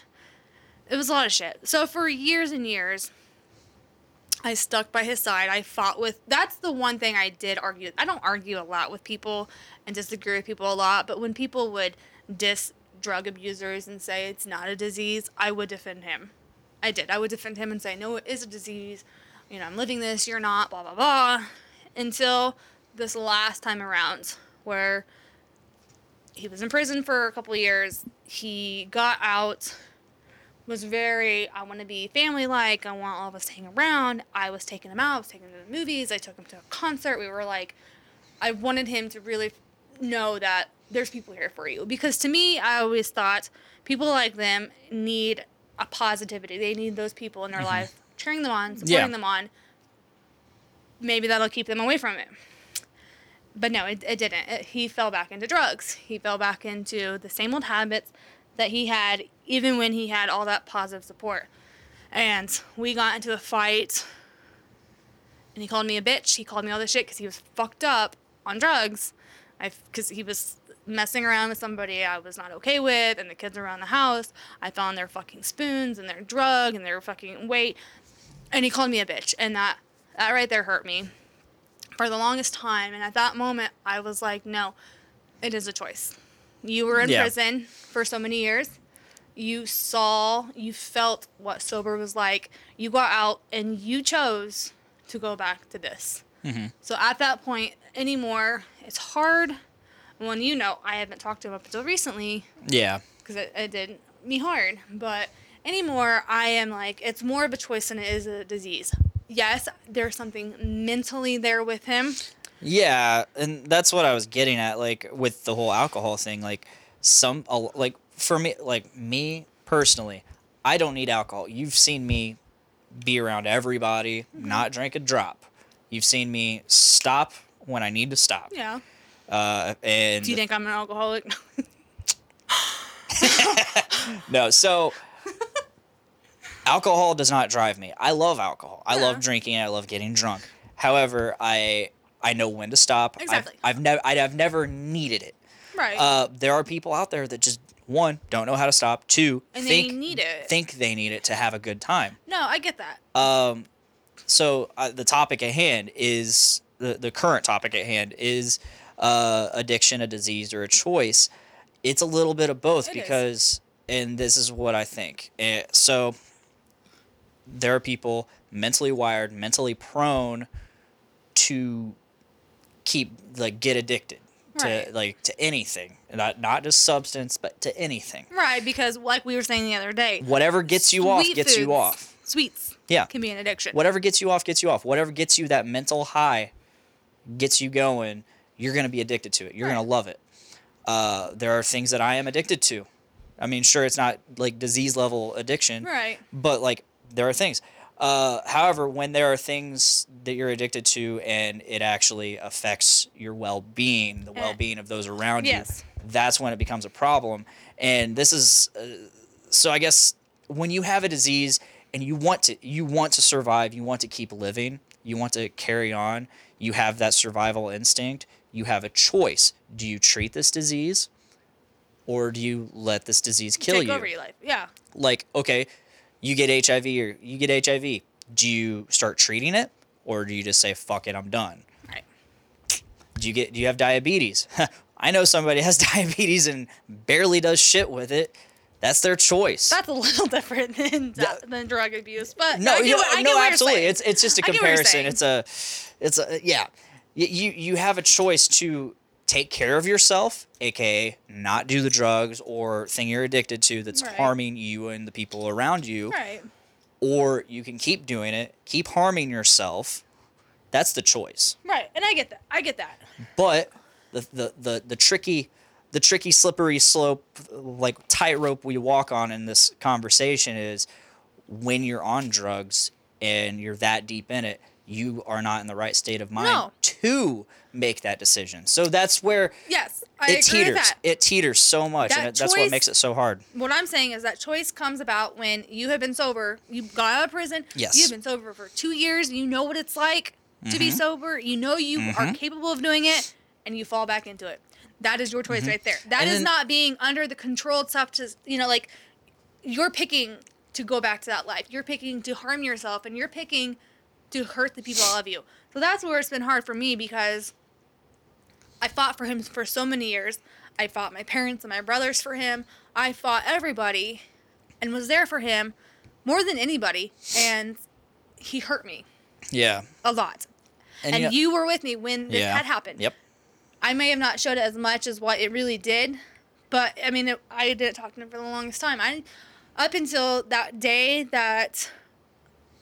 E: it was a lot of shit. So for years and years, I stuck by his side. I fought with. That's the one thing I did argue. I don't argue a lot with people and disagree with people a lot, but when people would diss drug abusers and say it's not a disease, I would defend him. I did. I would defend him and say, no, it is a disease. You know, I'm living this, you're not, blah, blah, blah. Until this last time around where he was in prison for a couple years. He got out, was very, I want to be family like. I want all of us to hang around. I was taking him out, I was taking him to the movies. I took him to a concert. We were like, I wanted him to really know that there's people here for you. Because to me, I always thought people like them need a positivity. They need those people in their mm-hmm. life cheering them on, supporting
A: Yeah.
E: them on. Maybe that'll keep them away from it. But no, it, it didn't. It, he fell back into drugs. He fell back into the same old habits that he had, even when he had all that positive support. And we got into a fight, and he called me a bitch. He called me all this shit because he was fucked up on drugs. I because he was messing around with somebody I was not okay with, and the kids around the house. I found their fucking spoons and their drug and their fucking weight, and he called me a bitch, and that that right there hurt me for the longest time. And at that moment, I was like, no, it is a choice. You were in
A: Yeah.
E: prison for so many years. You saw, you felt what sober was like. You got out and you chose to go back to this. Mm-hmm. So at that point anymore, it's hard when you know I haven't talked to him up until recently
A: Yeah.
E: because it, it did me hard. But anymore, I am like, it's more of a choice than it is a disease. Yes, there's something mentally there with him.
A: Yeah, and that's what I was getting at, like with the whole alcohol thing. Like some, like for me, like me personally, I don't need alcohol. You've seen me be around everybody, mm-hmm. not drink a drop. You've seen me stop when I need to stop.
E: Yeah.
A: Uh, and
E: Do you think I'm an alcoholic?
A: no, so alcohol does not drive me. I love alcohol. I love drinking. I love getting drunk. However, I I know when to stop. I've-
E: Exactly.
A: I've, never I've never needed it.
E: right.
A: Uh, there are people out there that just one don't know how to stop. Two
E: And they
A: think
E: need it.
A: think they need it to have a good time.
E: no, I get that.
A: Um, so uh, the topic at hand is the the current topic at hand is uh, addiction, a disease, or a choice. It's a little bit of both
E: It is.
A: because, and this is what I think. Eh, so there are people mentally wired, mentally prone to keep like get addicted to
E: Right.
A: like to anything, not not just substance, but to anything.
E: Right, because like we were saying the other day,
A: Whatever gets you off gets you off.
E: Sweets
A: Yeah.
E: can be an addiction.
A: whatever gets you off gets you off whatever gets you that mental high gets you going you're going to be addicted to it you're going to love it uh, there are things that i am addicted to i mean sure it's not like disease level addiction
E: Right.
A: but like there are things uh, however when there are things that you're addicted to and it actually affects your well-being the
E: Eh.
A: well-being of those around
E: Yes.
A: you that's when it becomes a problem and this is uh, so i guess when you have a disease and you want to you want to survive you want to keep living you want to carry on, you have that survival instinct, you have a choice. Do you treat this disease or do you let this disease kill
E: Take
A: you?
E: over your life. Yeah.
A: Like, okay, you get HIV or you get HIV. Do you start treating it or do you just say fuck it, I'm done?
E: Right.
A: Do you get do you have diabetes? I know somebody has diabetes and barely does shit with it. That's their choice.
E: That's a little different than than drug abuse, but
A: no,
E: I get
A: you-
E: what, I get
A: no, absolutely. It's it's just a
E: I get what you're
A: comparison. It's a, it's a yeah. You you have a choice to take care of yourself, aka not do the drugs or thing you're addicted to that's
E: Right.
A: harming you and the people around you,
E: right.
A: or you can keep doing it, keep harming yourself. That's the choice.
E: Right. And I get that. I get that.
A: But the the the, the tricky the tricky slippery slope like tightrope we walk on in this conversation is when you're on drugs and you're that deep in it, you are not in the right state of mind
E: No.
A: to make that decision. So that's where
E: Yes, I
A: it
E: agree
A: teeters.
E: with that.
A: It teeters so much,
E: That
A: and it, that's what makes it so hard.
E: what I'm saying is that choice comes about when you have been sober, you got out of prison,
A: Yes.
E: you've been sober for two years, you know what it's like to be
A: Mm-hmm.
E: sober, you know you are capable of doing it, and you fall back into it. That is your choice right there. That is
A: Mm-hmm. And then-
E: not being under the controlled substance, you know, like you're picking to go back to that life. You're picking to harm yourself and you're picking to hurt the people that love you. So that's where it's been hard for me because I fought for him for so many years. I fought my parents and my brothers for him. I fought everybody and was there for him more than anybody. And he hurt me
A: Yeah.
E: a lot. And,
A: know-
E: you were with me when this
A: yeah.
E: had happened.
A: Yep.
E: I may have not showed it as much as what it really did, but I mean, it, I didn't talk to him for the longest time. I, up until that day that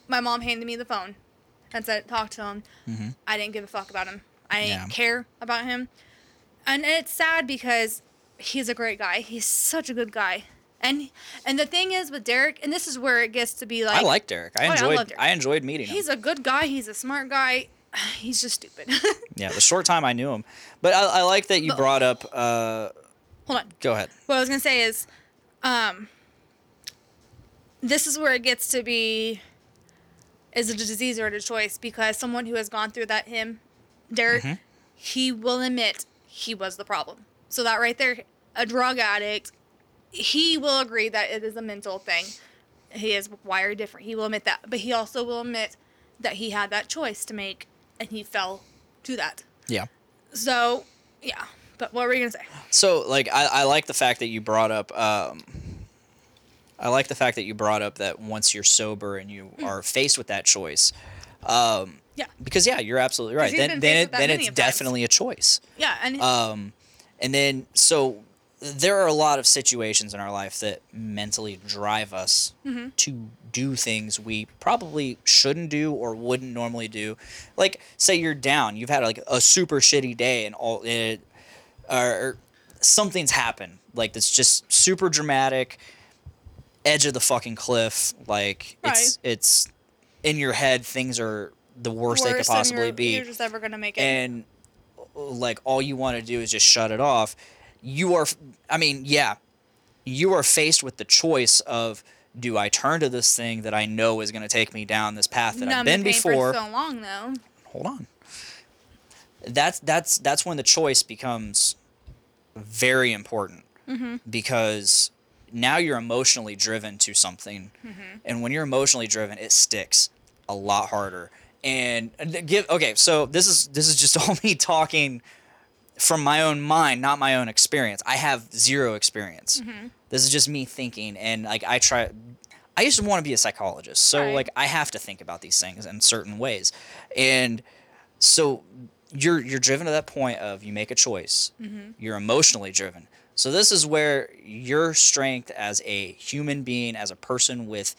E: my mom handed me the phone and said, "Talk to him," I didn't give a fuck about him. I didn't
A: Mm-hmm. Yeah.
E: care about him, and it's sad because he's a great guy. He's such a good guy, and and the thing is with Derek, and this is where it gets to be like,
A: I like Derek. I
E: Oh, yeah, I
A: enjoyed
E: Derek.
A: I enjoyed meeting him.
E: he's a good guy. He's a smart guy. He's just stupid.
A: yeah, the short time I knew him. But I, I like that you
E: But-
A: brought up uh
E: Hold on.
A: go ahead.
E: what I was gonna say is, um, this is where it gets to be, is it a disease or a choice? Because someone who has gone through that, him, Derek,
A: Mm-hmm.
E: he will admit he was the problem. So that right there, a drug addict, he will agree that it is a mental thing. He is wired different. He will admit that, but he also will admit that he had that choice to make, and he fell to that.
A: Yeah.
E: So, yeah. But what were you gonna say?
A: So like I, I like the fact that you brought up um I like the fact that you brought up that once you're sober and you are faced with that choice. Um
E: Yeah.
A: because yeah, you're absolutely right. Then then it, then it's
E: of times.
A: definitely a choice.
E: Yeah, and
A: Um and then so there are a lot of situations in our life that mentally drive us
E: Mm-hmm.
A: to do things we probably shouldn't do or wouldn't normally do. Like say you're down, you've had like a super shitty day and all it or, or something's happened like that's just super dramatic edge of the fucking cliff like it's it's in your head things are the worst, they could possibly
E: you're,
A: be
E: You're just ever gonna make it.
A: and like all you want to do is just shut it off you are i mean yeah you are faced with the choice of do i turn to this thing that i know is going to take me down this path that i've been
E: pain
A: before
E: for so long though.
A: hold on that's that's that's when the choice becomes very important
E: Mm-hmm.
A: because now you're emotionally driven to something.
E: Mm-hmm.
A: and when you're emotionally driven it sticks a lot harder. And give okay so this is this is just all me talking from my own mind not my own experience. I have zero experience.
E: Mm-hmm.
A: this is just me thinking and like i try i used to want to be a psychologist. So
E: Right.
A: like i have to think about these things in certain ways. And so you're you're driven to that point of you make a choice. You're emotionally driven so this is where your strength as a human being as a person with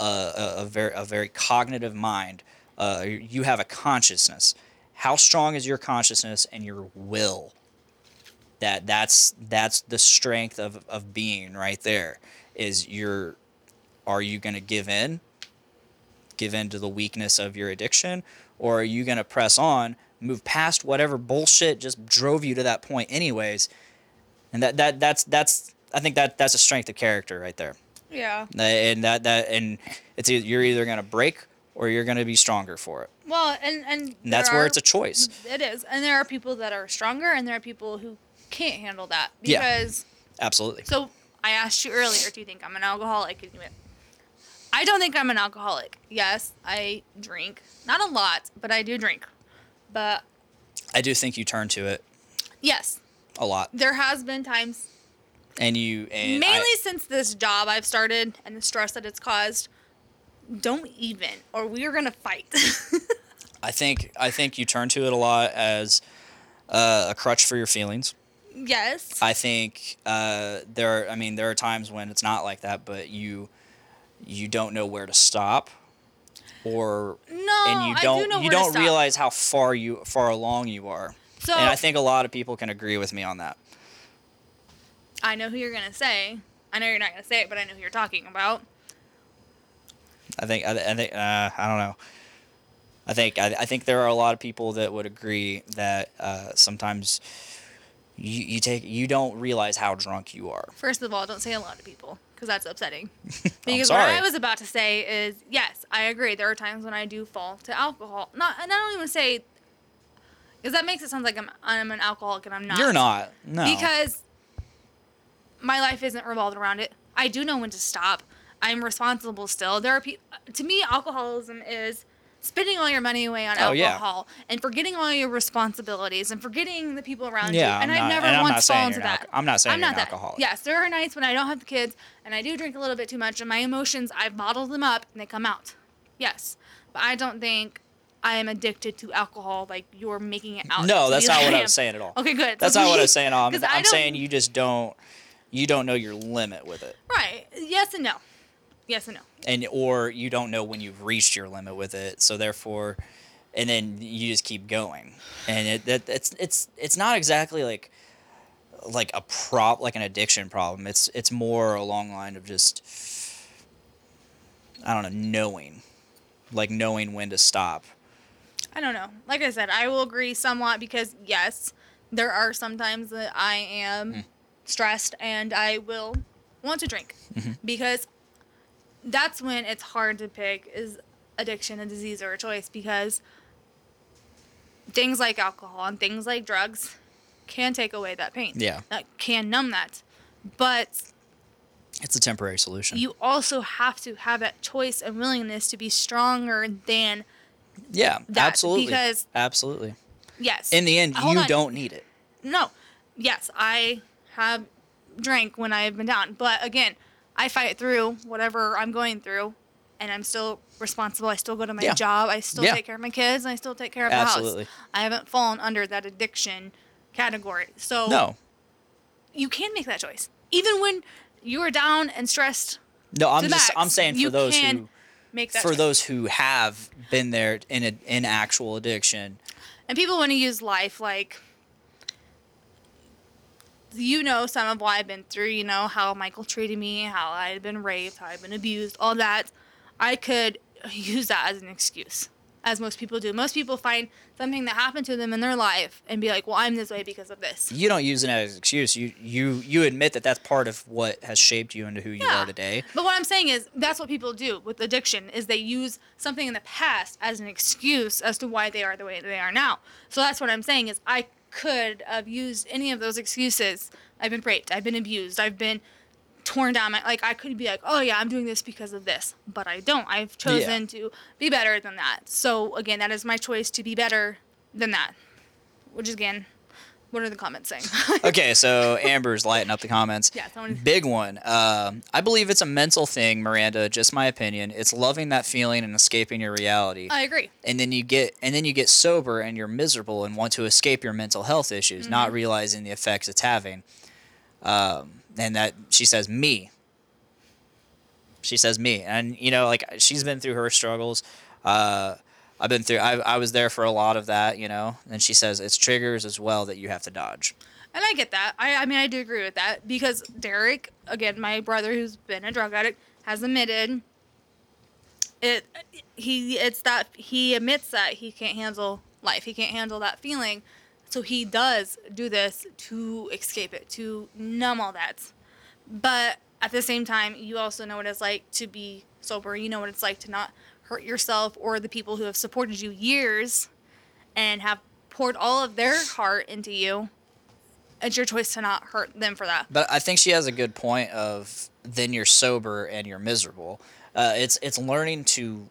A: a, a, a very a very cognitive mind uh, you have a consciousness. How strong is your consciousness and your will? That that's that's the strength of, of being right there is your are you going to give in give in to the weakness of your addiction or are you going to press on move past whatever bullshit just drove you to that point anyways and that, that that's that's i think that that's a strength of character right there
E: Yeah.
A: and that that and it's either, you're either going to break or you're going to be stronger for it.
E: Well, and and,
A: And that's
E: there
A: where it's a choice.
E: It is, and there are people that are stronger, and there are people who can't handle that
A: Yeah.
E: because.
A: Absolutely.
E: So I asked you earlier, do you think I'm an alcoholic? And you went, I don't think I'm an alcoholic. Yes, I drink, not a lot, but I do drink. But
A: I do think you turn to it
E: yes,
A: a lot.
E: there has been times,
A: And you and
E: mainly
A: I,
E: since this job I've started and the stress that it's caused. Don't even, or we are gonna fight.
A: I think I think you turn to it a lot as uh, a crutch for your feelings.
E: yes.
A: I think uh, there. Are, I mean, there are times when it's not like that, but you you don't know where to stop, or
E: no,
A: and you
E: I
A: don't
E: do know
A: you
E: where to
A: don't
E: stop.
A: realize how far you far along you are.
E: So
A: and I think a lot of people can agree with me on that.
E: I know who you're gonna say. I know you're not gonna say it, but I know who you're talking about.
A: I think I, I think uh, I don't know. I think I, I think there are a lot of people that would agree that uh, sometimes you, you take you don't realize how drunk you are.
E: First of all, don't say a lot of people because that's upsetting. Because what. I was about to say is, yes, I agree. There are times when I do fall to alcohol. Not, and I don't even say, because that makes it sound like I'm, I'm an alcoholic and I'm not.
A: You're not. No.
E: Because my life isn't revolved around it. I do know when to stop. I'm responsible still. There are people. To me, alcoholism is spending all your money away on
A: Oh, yeah.
E: alcohol and forgetting all your responsibilities and forgetting the people around you.
A: Yeah,
E: And
A: I'm
E: I've
A: not-
E: never
A: and
E: once fallen to that.
A: alco- I'm not saying
E: I'm not
A: an
E: that.
A: alcoholic.
E: Yes, there are nights when I don't have the kids and I do drink a little bit too much and my emotions I've bottled them up and they come out. Yes, but I don't think I am addicted to alcohol like you're making it out.
A: No, that's not
E: like
A: what I
E: am.
A: was saying at all.
E: Okay, good.
A: That's
E: So
A: not what I was saying. at all. I'm, I'm saying you just don't you don't know your limit with it,
E: Right. Yes and no. Yes and no.
A: and or you don't know when you've reached your limit with it. So therefore, and then you just keep going, and it that it's it's it's not exactly like like a prop like an addiction problem. It's it's more along the line of just I don't know knowing, like knowing when to stop.
E: I don't know. Like I said, I will agree somewhat because yes, there are sometimes that I am
A: Hmm.
E: stressed and I will want to drink
A: Mm-hmm.
E: because that's when it's hard to pick is addiction a disease or a choice because things like alcohol and things like drugs can take away that pain.
A: Yeah.
E: That can numb that. But
A: It's a temporary solution.
E: you also have to have that choice and willingness to be stronger than
A: yeah,
E: that,
A: absolutely,
E: because-
A: absolutely.
E: yes.
A: In the end,
E: Hold
A: you
E: on.
A: don't need it.
E: No. Yes, I have drank when I've been down, but again, I fight through whatever I'm going through, and I'm still responsible. I still go to my
A: Yeah.
E: job. I still
A: Yeah.
E: take care of my kids. And I still take care of
A: Absolutely.
E: the house. I haven't fallen under that addiction category. So
A: No,
E: you can make that choice, even when you are down and stressed.
A: no. I'm just I'm saying for those
E: can
A: who
E: Make that
A: for
E: choice.
A: those who have been there in a, in actual addiction.
E: And people want to use life like you know some of what I've been through, you know, how Michael treated me, how I had been raped, how I've been abused, all that. I could use that as an excuse, as most people do. Most people find something that happened to them in their life and be like, well, I'm this way because of this.
A: You don't use it as an excuse. You you you admit that that's part of what has shaped you into who you
E: Yeah.
A: are today.
E: But what I'm saying is that's what people do with addiction is they use something in the past as an excuse as to why they are the way they are now. So that's what I'm saying is I could have used any of those excuses. I've been raped, I've been abused, I've been torn down. My, like I could be like, "Oh yeah, I'm doing this because of this." But I don't. I've chosen to be better than that. So again, that is my choice to be better than that. Which is again, what are the comments saying?
A: Okay, so Amber's lighting up the comments.
E: Yeah, someone-
A: Big one. Um, I believe it's a mental thing, Miranda. Just my opinion. It's loving that feeling and escaping your reality.
E: I agree.
A: and then you get and then you get sober and you're miserable and want to escape your mental health issues,
E: Mm-hmm.
A: not realizing the effects it's having. Um, and that she says me. She says me, and you know, like she's been through her struggles. Uh, I've been through. I, I was there for a lot of that, you know. And she says it's triggers as well that you have to dodge.
E: And I get that. I, I mean, I do agree with that because Derek, again, my brother who's been a drug addict, has admitted it. He it's that he admits that he can't handle life. He can't handle that feeling, so he does do this to escape it, to numb all that. But at the same time, you also know what it's like to be sober. You know what it's like to not hurt yourself or the people who have supported you years and have poured all of their heart into you. It's your choice to not hurt them for that.
A: But I think she has a good point of then you're sober and you're miserable. Uh, it's it's learning to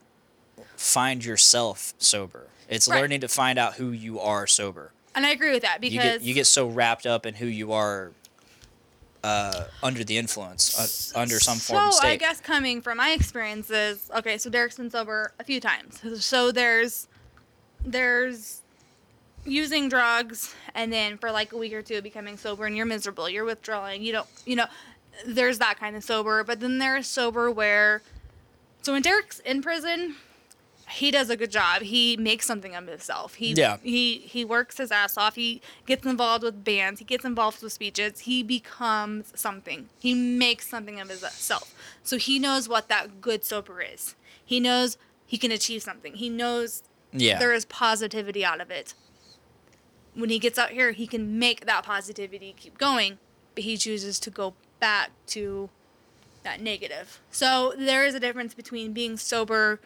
A: find yourself sober. It's
E: Right.
A: learning to find out who you are sober.
E: And I agree with that because
A: You get you get so wrapped up in who you are uh, under the influence, uh, under some form of
E: So
A: state.
E: I guess coming from my experiences, okay, so Derek's been sober a few times. So there's there's using drugs and then for like a week or two becoming sober and you're miserable, you're withdrawing, you don't you know, there's that kind of sober. But then there's sober where so when Derek's in prison, he does a good job. He makes something of himself. He
A: Yeah.
E: he he works his ass off. He gets involved with bands. He gets involved with speeches. He becomes something. He makes something of himself. So he knows what that good sober is. He knows he can achieve something. He knows
A: yeah.
E: there is positivity out of it. When he gets out here, he can make that positivity keep going, but he chooses to go back to that negative. So there is a difference between being sober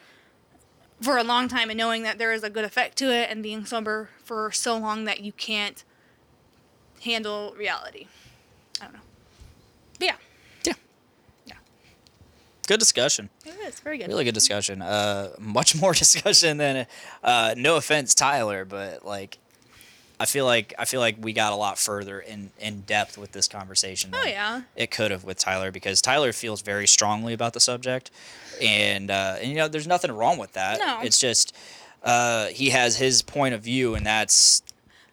E: for a long time and knowing that there is a good effect to it and being sober for so long that you can't handle reality. I don't know. But yeah, Yeah. Yeah.
A: Good discussion.
E: it is very good.
A: Really good discussion. Uh, much more discussion than, uh, no offense, Tyler, but like, I feel like I feel like we got a lot further in in depth with this conversation.
E: Oh yeah.
A: it could have with Tyler because Tyler feels very strongly about the subject, and uh, and you know there's nothing wrong with that.
E: No.
A: It's just uh, he has his point of view, and that's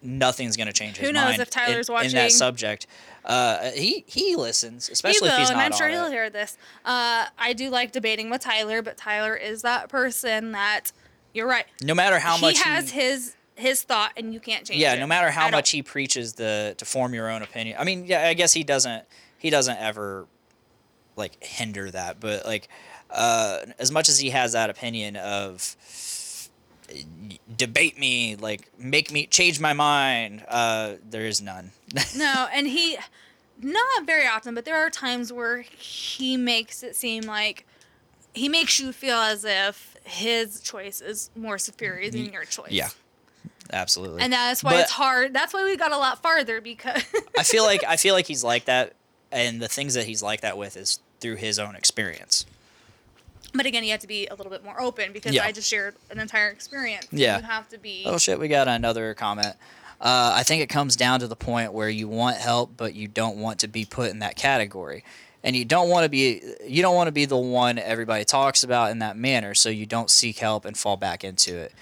A: nothing's gonna change his
E: Who knows
A: mind
E: if Tyler's
A: in, in
E: watching?
A: that subject. Uh, he he listens,
E: He
A: especially
E: will,
A: if he's not.
E: and I'm sure he'll
A: it.
E: hear this. Uh, I do like debating with Tyler, but Tyler is that person that you're right.
A: No matter how much
E: he
A: much
E: has his his thought, and you can't change
A: yeah
E: it.
A: no matter how much he preaches the to form your own opinion i mean yeah i guess he doesn't he doesn't ever like hinder that but like uh as much as he has that opinion of debate me like make me change my mind uh there is none
E: No, and he not very often, but there are times where he makes it seem like he makes you feel as if his choice is more superior than your choice.
A: yeah absolutely
E: And that's why
A: But-
E: it's hard. That's why we got a lot farther because
A: i feel like i feel like he's like that and the things that he's like that with is through his own experience
E: But again, you have to be a little bit more open because
A: Yeah.
E: I just shared an entire experience.
A: Yeah.
E: You have to be
A: Oh shit, we got another comment. Uh, I think it comes down to the point where you want help, but you don't want to be put in that category, and you don't want to be you don't want to be the one everybody talks about in that manner. So you don't seek help and fall back into it.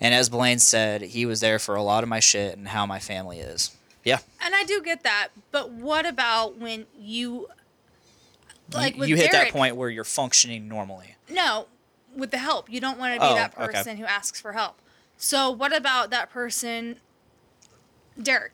A: And as Blaine said, he was there for a lot of my shit and how my family is. Yeah,
E: And I do get that, but what about when you like
A: you, you hit
E: Derek,
A: that point where you're functioning normally.
E: No, with the help. You don't want to be
A: Oh,
E: that
A: okay.
E: person who asks for help. So what about that person Derek?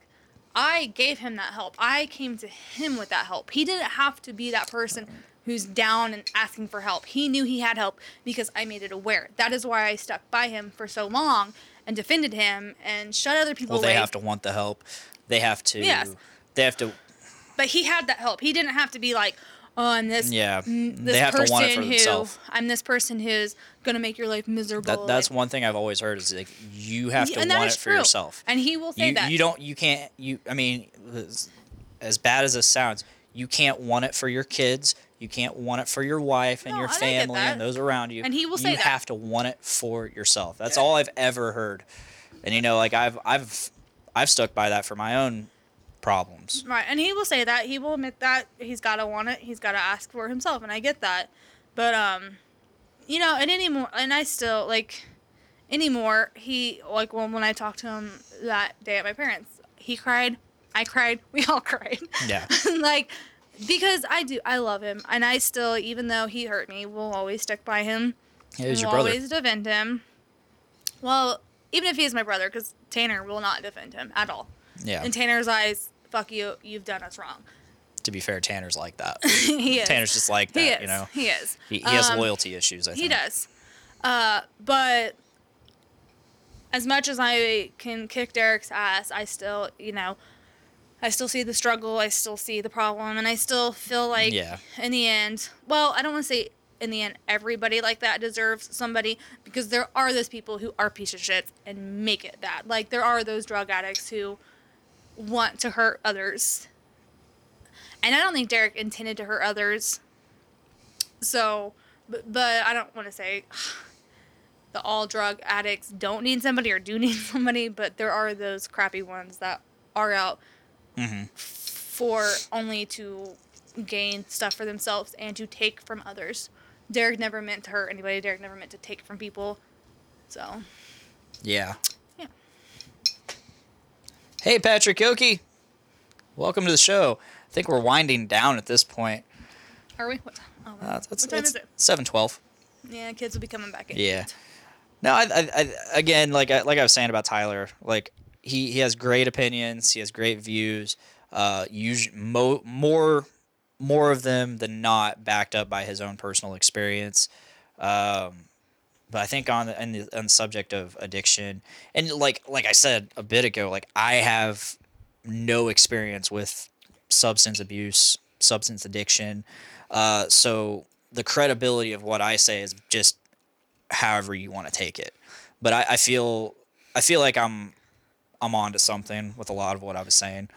E: I gave him that help. I came to him with that help. He didn't have to be that person who's down and asking for help. He knew he had help because I made it aware. That is why I stuck by him for so long and defended him and shut other people
A: Well, they
E: away.
A: have to want the help. They have to.
E: Yes.
A: They have to.
E: but he had that help. He didn't have to be like, "Oh, I'm this
A: Yeah.
E: this
A: They have
E: person
A: to want it for
E: who
A: themselves.
E: I'm this person who's gonna make your life miserable."
A: That, that's one thing I've always heard is like you have to want it for
E: true.
A: yourself.
E: And he will say
A: you,
E: that.
A: you don't you can't you i mean as- as bad as this sounds you can't want it for your kids you can't want it for your wife and
E: No,
A: your family and those around you
E: And he will say
A: you
E: that.
A: have to want it for yourself that's all i've ever heard and you know like i've i've i've stuck by that for my own problems
E: Right, and he will say that. He will admit that he's got to want it. He's got to ask for himself, and I get that. But um, you know, and anymore, and I still like anymore. He like when when I talked to him that day at my parents, he cried. I cried. We all cried.
A: yeah
E: like because I do. I love him, and I still, even though he hurt me, will always stick by him.
A: it was your brother
E: always defend him. Well, even if he is my brother, because Tanner will not defend him at all.
A: yeah
E: In Tanner's eyes, fuck you, you've done us wrong.
A: to be fair tanner's like that
E: he is.
A: tanner's just like that
E: he is.
A: you know
E: He is.
A: he, he has
E: Um,
A: loyalty issues i think
E: He does. Uh, but as much as I can kick Derek's ass, I still, you know, I still see the struggle. I still see the problem, and I still feel like,
A: Yeah.
E: in the end, well, I don't want to say in the end, everybody like that deserves somebody because there are those people who are piece of shit and make it that. Like there are those drug addicts who want to hurt others. And I don't think Derek intended to hurt others. So, but, but I don't want to say the all drug addicts don't need somebody or do need somebody, but there are those crappy ones that are out for only to gain stuff for themselves and to take from others. Derek never meant to hurt anybody. Derek never meant to take from people. So,
A: Yeah.
E: Yeah.
A: Hey, Patrick Yoki. Welcome to the show. I think we're winding down at this point.
E: are we? What, oh,
A: Uh, it's,
E: what time
A: it's
E: is it?
A: 712.
E: Yeah, kids will be coming back. in.
A: Yeah. No, I, I, I again, like I, like I was saying about Tyler, like he, he has great opinions, he has great views. Uh, usually mo- more more of them than not backed up by his own personal experience. Um, but I think on the, on the on the subject of addiction, and like like I said a bit ago, like I have no experience with substance abuse, substance addiction. Uh, so the credibility of what I say is just however you want to take it. But I, I feel I feel like I'm I'm on to something with a lot of what I was saying.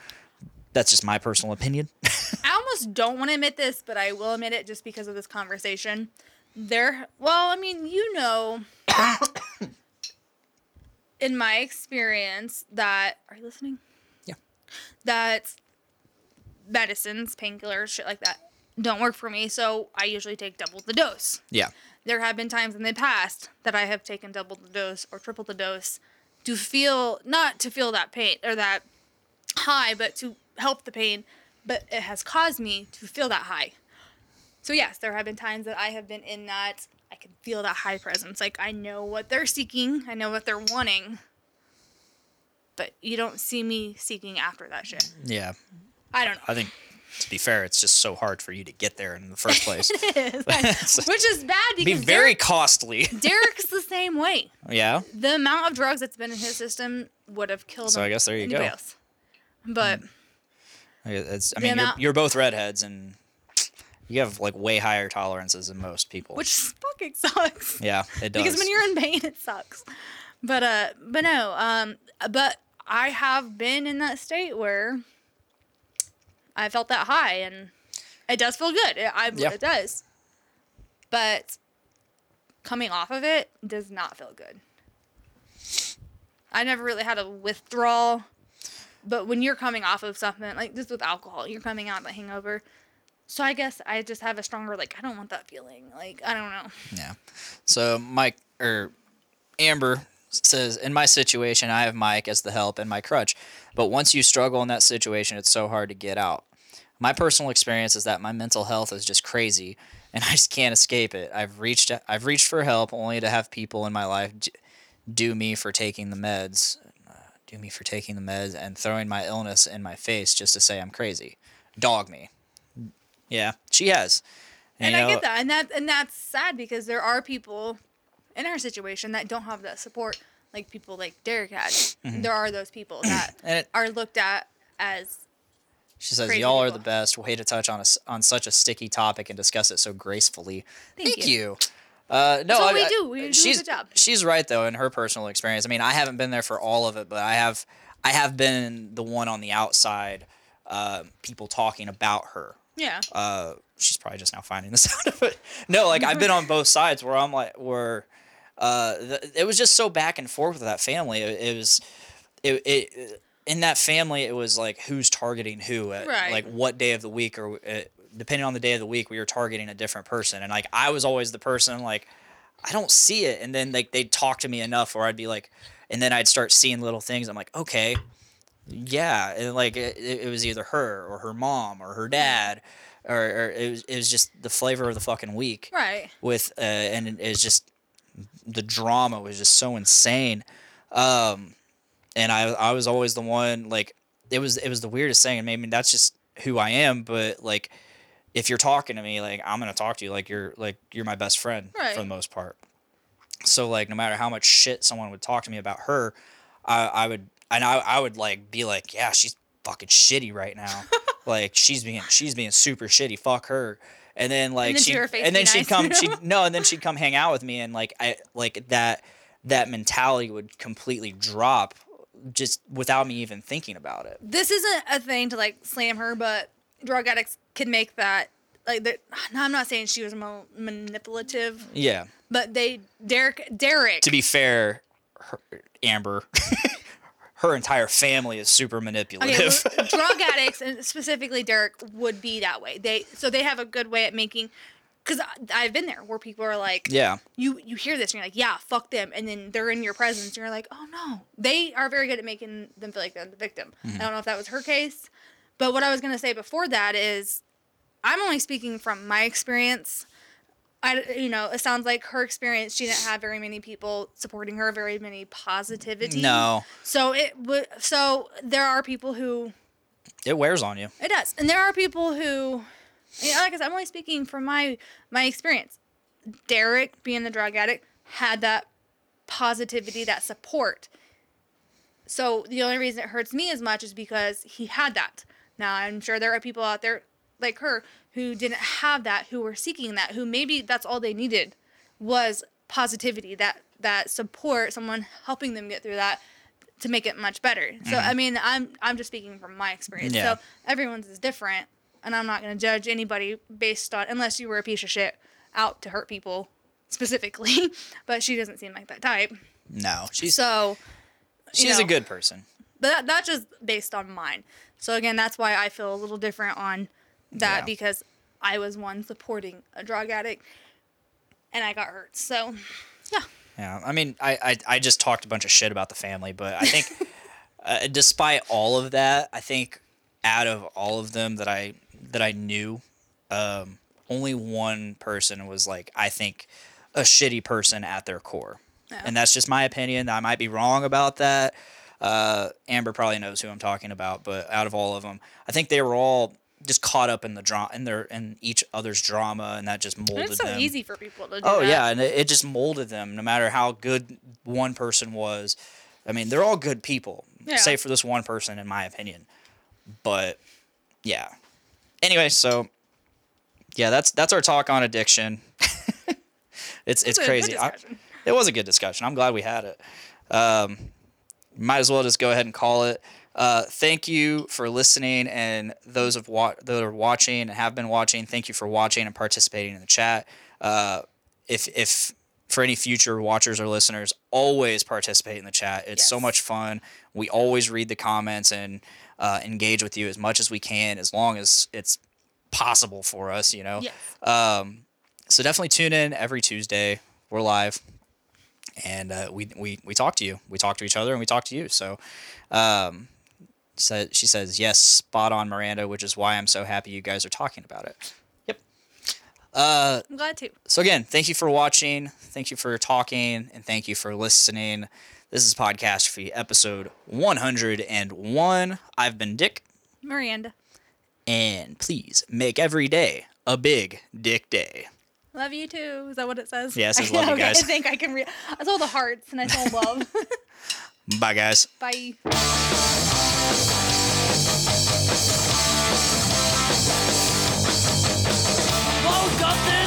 A: That's just my personal opinion.
E: I almost don't want to admit this, but I will admit it just because of this conversation. There, well, I mean, you know, in my experience, that are you listening?
A: Yeah.
E: That medicines, painkillers, shit like that, don't work for me. So I usually take double the dose.
A: yeah.
E: There have been times in the past that I have taken double the dose or triple the dose to feel not to feel that pain or that high, but to help the pain. But it has caused me to feel that high. So yes, there have been times that I have been in that I can feel that high presence. Like I know what they're seeking, I know what they're wanting. But you don't see me seeking after that shit.
A: Yeah.
E: I don't know.
A: I think to be fair, it's just so hard for you to get there in the first place.
E: Which is bad
A: Be
E: because
A: very
E: Derek,
A: costly.
E: Derek's the same way.
A: yeah.
E: the amount of drugs that's been in his system would have killed
A: So
E: him So
A: I guess there you go.
E: Else. But
A: I It's, I mean, you're, you're both redheads and you have like way higher tolerances than most people.
E: which fucking sucks.
A: yeah, it does.
E: Because when you're in pain, it sucks. But uh, but no, um, but I have been in that state where I felt that high, and it does feel good. It, I,
A: Yeah.
E: it does. But coming off of it does not feel good. I never really had a withdrawal, but when you're coming off of something like this with alcohol, you're coming out of a hangover. So I guess I just have a stronger like I don't want that feeling. Like I don't know.
A: Yeah. So Mike or Amber says, in my situation, I have Mike as the help and my crutch. But once you struggle in that situation, it's so hard to get out. My personal experience is that my mental health is just crazy, and I just can't escape it. I've reached I've reached for help only to have people in my life do me for taking the meds, uh, do me for taking the meds, and throwing my illness in my face just to say I'm crazy, dog me. Yeah, she has.
E: And
A: you
E: I
A: know,
E: get that, and that and that's sad because there are people in our situation that don't have that support, like people like Derek had. There are those people that
A: Mm-hmm. It-
E: are looked at as
A: She says,
E: Crazy
A: "Y'all are
E: people.
A: the best. Way to touch on a on such a sticky topic and discuss it so gracefully.
E: Thank
A: you. Uh, no,
E: what
A: I-
E: we do. We do
A: she's
E: job.
A: she's right though in her personal experience. I mean, I haven't been there for all of it, but I have. I have been the one on the outside. Uh, people talking about her.
E: yeah.
A: Uh, she's probably just now finding this out. but no, like I've been on both sides where I'm like where uh, th- it was just so back and forth with that family. It, it was it, it in that family it was like who's targeting who at
E: Right.
A: like what day of the week or uh, depending on the day of the week we were targeting a different person. And like I was always the person like I don't see it. And then like they'd talk to me enough where I'd be like and then I'd start seeing little things. I'm like okay yeah. And like it, it was either her or her mom or her dad or, or it, was, it was just the flavor of the fucking week
E: Right.
A: with uh, and it was just the drama was just so insane. Um and i i was always the one like it was it was the weirdest thing. And maybe that's just who i am but like if you're talking to me like i'm gonna talk to you like you're like you're my best friend
E: Right.
A: for the most part. So like no matter how much shit someone would talk to me about her i i would and i, I would like be like yeah she's fucking shitty right now. Like she's being she's being super shitty. Fuck her. And then like
E: then
A: she and then
E: be
A: she'd come she no and then she'd come hang out with me and like I like that that mentality would completely drop just without me even thinking about it.
E: this isn't a thing to like slam her, but drug addicts can make that like. that- No, I'm not saying she was mo- manipulative,
A: Yeah.
E: but they Derek Derek.
A: To be fair, her, Amber, her entire family is super manipulative.
E: well, drug addicts and specifically Derek would be that way. They so they have a good way at making. Because I've been there where people are like,
A: yeah.
E: you you hear this and you're like, yeah, fuck them, and then they're in your presence and you're like, oh no, they are very good at making them feel like they're the victim. I mm-hmm. don't know if that was her case, but what I was gonna say before that is, I'm only speaking from my experience. I you know it sounds like her experience. She didn't have very many people supporting her, very many positivity.
A: No,
E: So it would. So there are people who
A: it wears on you.
E: it does, and there are people who, you know, like I said, I'm only speaking from my my experience. Derek, being the drug addict, had that positivity, that support. So the only reason it hurts me as much is because he had that. Now I'm sure there are people out there like her who didn't have that, who were seeking that, who maybe that's all they needed was positivity, that that support, someone helping them get through that to make it much better. So mm-hmm. I mean, I'm I'm just speaking from my experience.
A: Yeah.
E: So everyone's is different, and I'm not going to judge anybody based on unless you were a piece of shit out to hurt people specifically. but she doesn't seem like that type.
A: No, she's
E: So
A: she's a good person.
E: but that, that's just based on mine. So again, that's why I feel a little different on that
A: Yeah.
E: because I was one supporting a drug addict and I got hurt. So yeah.
A: Yeah, I mean, I, I I just talked a bunch of shit about the family, but I think, uh, despite all of that, I think out of all of them that I that I knew, um, only one person was like I think a shitty person at their core, and that's just my opinion. I might be wrong about that. Uh, Amber probably knows who I'm talking about, but out of all of them, I think they were all just caught up in the drama in their in each other's drama, and that just molded
E: And it's so
A: them.
E: easy for people to do
A: Oh
E: that.
A: yeah, and it, it just molded them. No matter how good one person was, I mean, they're all good people,
E: Yeah.
A: save for this one person, in my opinion. But yeah. Anyway, so yeah, that's that's our talk on addiction. it's it's crazy. I- it was a good discussion. I'm glad we had it. Um, might as well just go ahead and call it. Uh, thank you for listening, and those of wa- that are watching and have been watching. Thank you for watching and participating in the chat. Uh, if if for any future watchers or listeners, always participate in the chat. It's so much fun. We always read the comments and uh, engage with you as much as we can, as long as it's possible for us. You know.
E: Yes.
A: Um, so definitely tune in every Tuesday. We're live, and uh, we we we talk to you. We talk to each other, and we talk to you. So, um, so she says yes, spot on, Miranda, which is why I'm so happy you guys are talking about it. Yep. Uh,
E: I'm glad to.
A: so again, thank you for watching. Thank you for talking, and thank you for listening. This is Podcast Fee, episode 101. I've been Dick,
E: Miranda.
A: and please make every day a big Dick Day.
E: Love you too. Is that what it says?
A: Yeah, it says love you guys.
E: I think I can read. I saw the hearts and I saw love.
A: Bye, guys.
E: Bye.
H: Woke up this